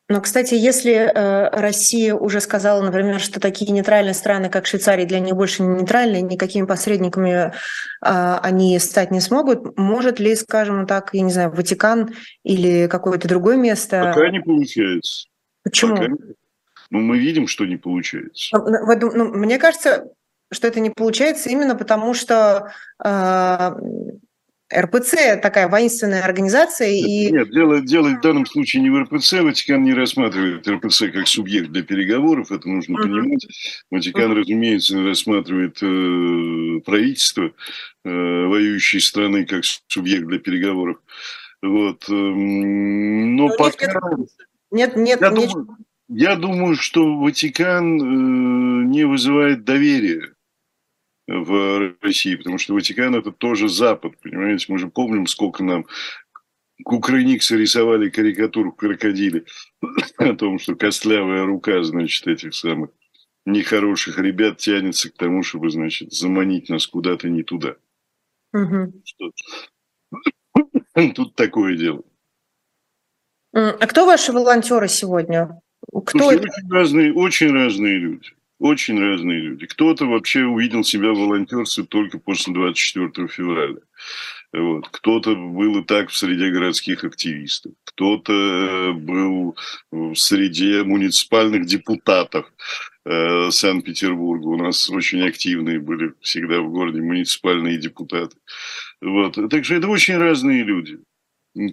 Но, кстати, если э, Россия уже сказала, например, что такие нейтральные страны, как Швейцария, для них больше не нейтральные, никакими посредниками э, они стать не смогут, может ли, скажем так, я не знаю, Ватикан или какое-то другое место? Пока не получается. Почему? Пока... Ну, мы видим, что не получается. Ну, ну, мне кажется, что это не получается именно потому, что э, РПЦ такая воинственная организация. И... Нет, дело, дело в данном случае не в РПЦ. Ватикан не рассматривает РПЦ как субъект для переговоров, это нужно uh-huh. понимать. Ватикан, uh-huh. разумеется, рассматривает э, правительство э, воюющей страны как субъект для переговоров. Вот. Э, но, но пока... Нет, нет, я, нет. Думаю, я думаю, что Ватикан э, не вызывает доверия в России, потому что Ватикан это тоже Запад, понимаете? Мы же помним, сколько нам кукрыниксы рисовали карикатуру в крокодиле *coughs* о том, что костлявая рука, значит, этих самых нехороших ребят тянется к тому, чтобы, значит, заманить нас куда-то не туда. Угу. *coughs* Тут такое дело. А кто ваши волонтеры сегодня? Кто Слушайте, это? Очень разные, очень разные люди. Очень разные люди. Кто-то вообще увидел себя в волонтерстве только после 24 февраля. Вот. Кто-то был и так в среде городских активистов, кто-то э, был в среде муниципальных депутатов э, Санкт-Петербурга. У нас очень активные были всегда в городе муниципальные депутаты. Вот. Так что это очень разные люди.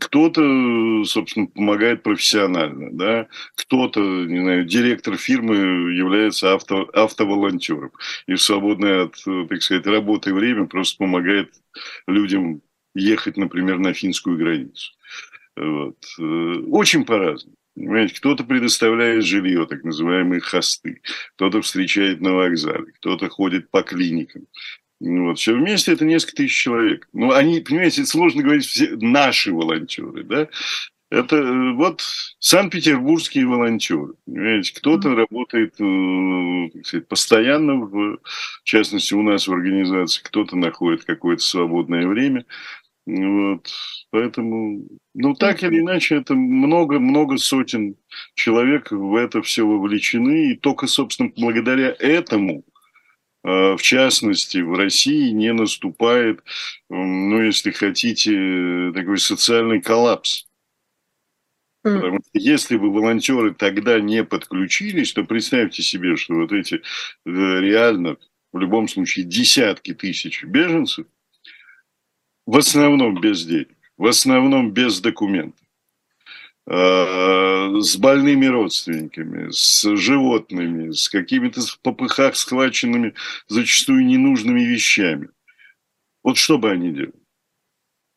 Кто-то, собственно, помогает профессионально, да, кто-то, не знаю, директор фирмы является авто, автоволонтером и в свободное от, так сказать, работы время просто помогает людям ехать, например, на финскую границу. Вот. Очень по-разному. Понимаете, кто-то предоставляет жилье, так называемые хосты, кто-то встречает на вокзале, кто-то ходит по клиникам, вот, все вместе это несколько тысяч человек. Ну, они, понимаете, сложно говорить, все наши волонтеры, да. Это э, вот Санкт-Петербургские волонтеры. Понимаете, кто-то mm-hmm. работает э, так сказать, постоянно, в, в частности, у нас в организации, кто-то находит какое-то свободное время. Вот. Поэтому, ну, так или иначе, это много-много сотен человек в это все вовлечены. И только, собственно, благодаря этому в частности, в России не наступает, ну, если хотите, такой социальный коллапс. Потому что если бы волонтеры тогда не подключились, то представьте себе, что вот эти э, реально, в любом случае, десятки тысяч беженцев, в основном без денег, в основном без документов, Э, с больными родственниками, с животными, с какими-то в попыхах схваченными зачастую ненужными вещами. Вот что бы они делали?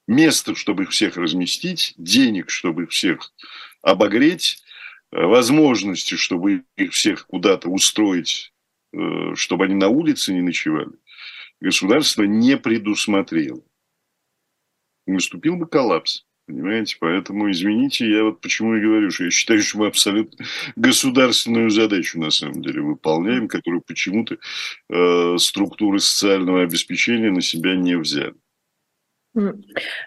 Место, чтобы их всех разместить, денег, чтобы их всех обогреть, э, возможности, чтобы их всех куда-то устроить, э, чтобы они на улице не ночевали, государство не предусмотрело. Наступил бы коллапс. Понимаете, поэтому, извините, я вот почему и говорю, что я считаю, что мы абсолютно государственную задачу на самом деле выполняем, которую почему-то э, структуры социального обеспечения на себя не взяли.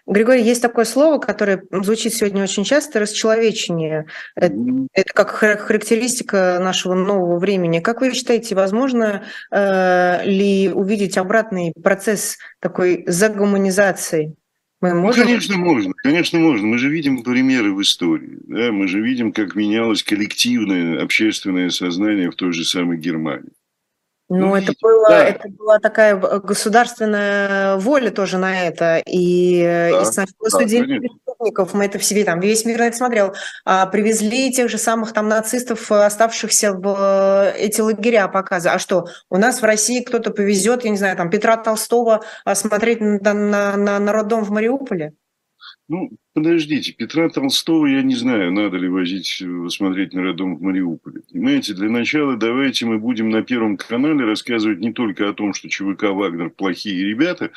Григорий, есть такое слово, которое звучит сегодня очень часто, расчеловечение. Это, это как характеристика нашего нового времени. Как вы считаете, возможно э, ли увидеть обратный процесс такой загуманизации мы ну, можем... Ну, конечно, можно. Конечно, можно. Мы же видим примеры в истории. Да? Мы же видим, как менялось коллективное общественное сознание в той же самой Германии. Ну, ну это, было, да. это была такая государственная воля тоже на это. И, да, и сначала да, судили преступников, мы это в себе, там, весь мир на это смотрел, а, привезли тех же самых там нацистов, оставшихся в э, эти лагеря показы. А что, у нас в России кто-то повезет, я не знаю, там, Петра Толстого а, смотреть на, на, на, на роддом в Мариуполе? Ну, подождите, Петра Толстого, я не знаю, надо ли возить, э, смотреть на роддом в Мариуполе. Понимаете, для начала давайте мы будем на Первом канале рассказывать не только о том, что ЧВК «Вагнер» плохие ребята,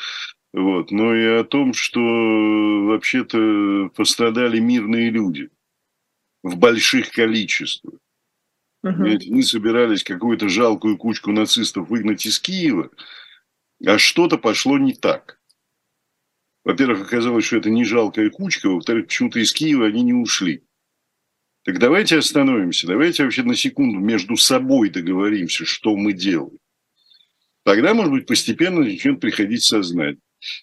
вот, но и о том, что вообще-то пострадали мирные люди в больших количествах. Угу. Мы собирались какую-то жалкую кучку нацистов выгнать из Киева, а что-то пошло не так. Во-первых, оказалось, что это не жалкая кучка, во-вторых, почему-то из Киева они не ушли. Так давайте остановимся, давайте вообще на секунду между собой договоримся, что мы делаем. Тогда, может быть, постепенно начнет приходить сознание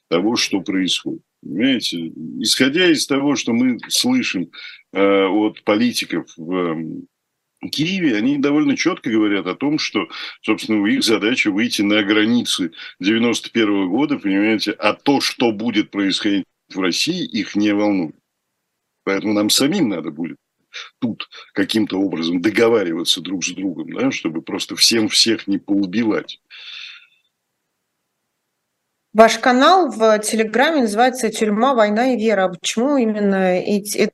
того, что происходит. Понимаете, исходя из того, что мы слышим э, от политиков в Киеве, они довольно четко говорят о том, что, собственно, их задача выйти на границы 91 года, понимаете, а то, что будет происходить в России, их не волнует. Поэтому нам самим надо будет тут каким-то образом договариваться друг с другом, да, чтобы просто всем всех не поубивать. Ваш канал в Телеграме называется «Тюрьма, война и вера». Почему именно эти...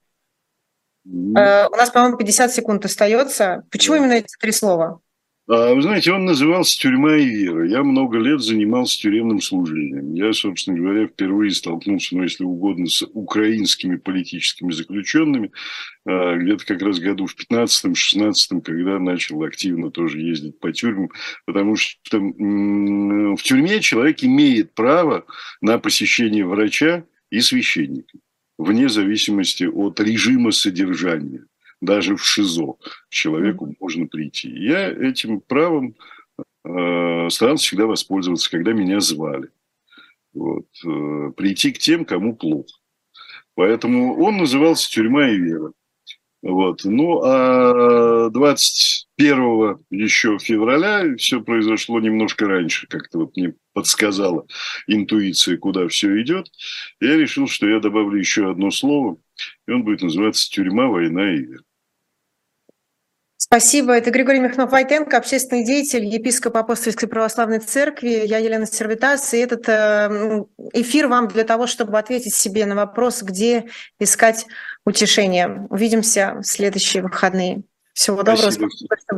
Mm. У нас, по-моему, 50 секунд остается. Почему именно эти три слова? А, вы знаете, он назывался «Тюрьма и вера». Я много лет занимался тюремным служением. Я, собственно говоря, впервые столкнулся, ну, если угодно, с украинскими политическими заключенными а, где-то как раз году в 15-16, когда начал активно тоже ездить по тюрьмам, потому что в тюрьме человек имеет право на посещение врача и священника, вне зависимости от режима содержания даже в ШИЗО человеку можно прийти. Я этим правом э, старался всегда воспользоваться, когда меня звали. Вот, э, прийти к тем, кому плохо. Поэтому он назывался «Тюрьма и вера». Вот. Ну, а 21 еще февраля все произошло немножко раньше, как-то вот мне подсказала интуиция, куда все идет. Я решил, что я добавлю еще одно слово, и он будет называться «Тюрьма, война и вера». Спасибо. Это Григорий Михнов-Войтенко, общественный деятель, епископ Апостольской Православной Церкви. Я Елена Сервитас. И этот э, эфир вам для того, чтобы ответить себе на вопрос, где искать утешение. Увидимся в следующие выходные. Всего доброго. Спасибо. Спасибо.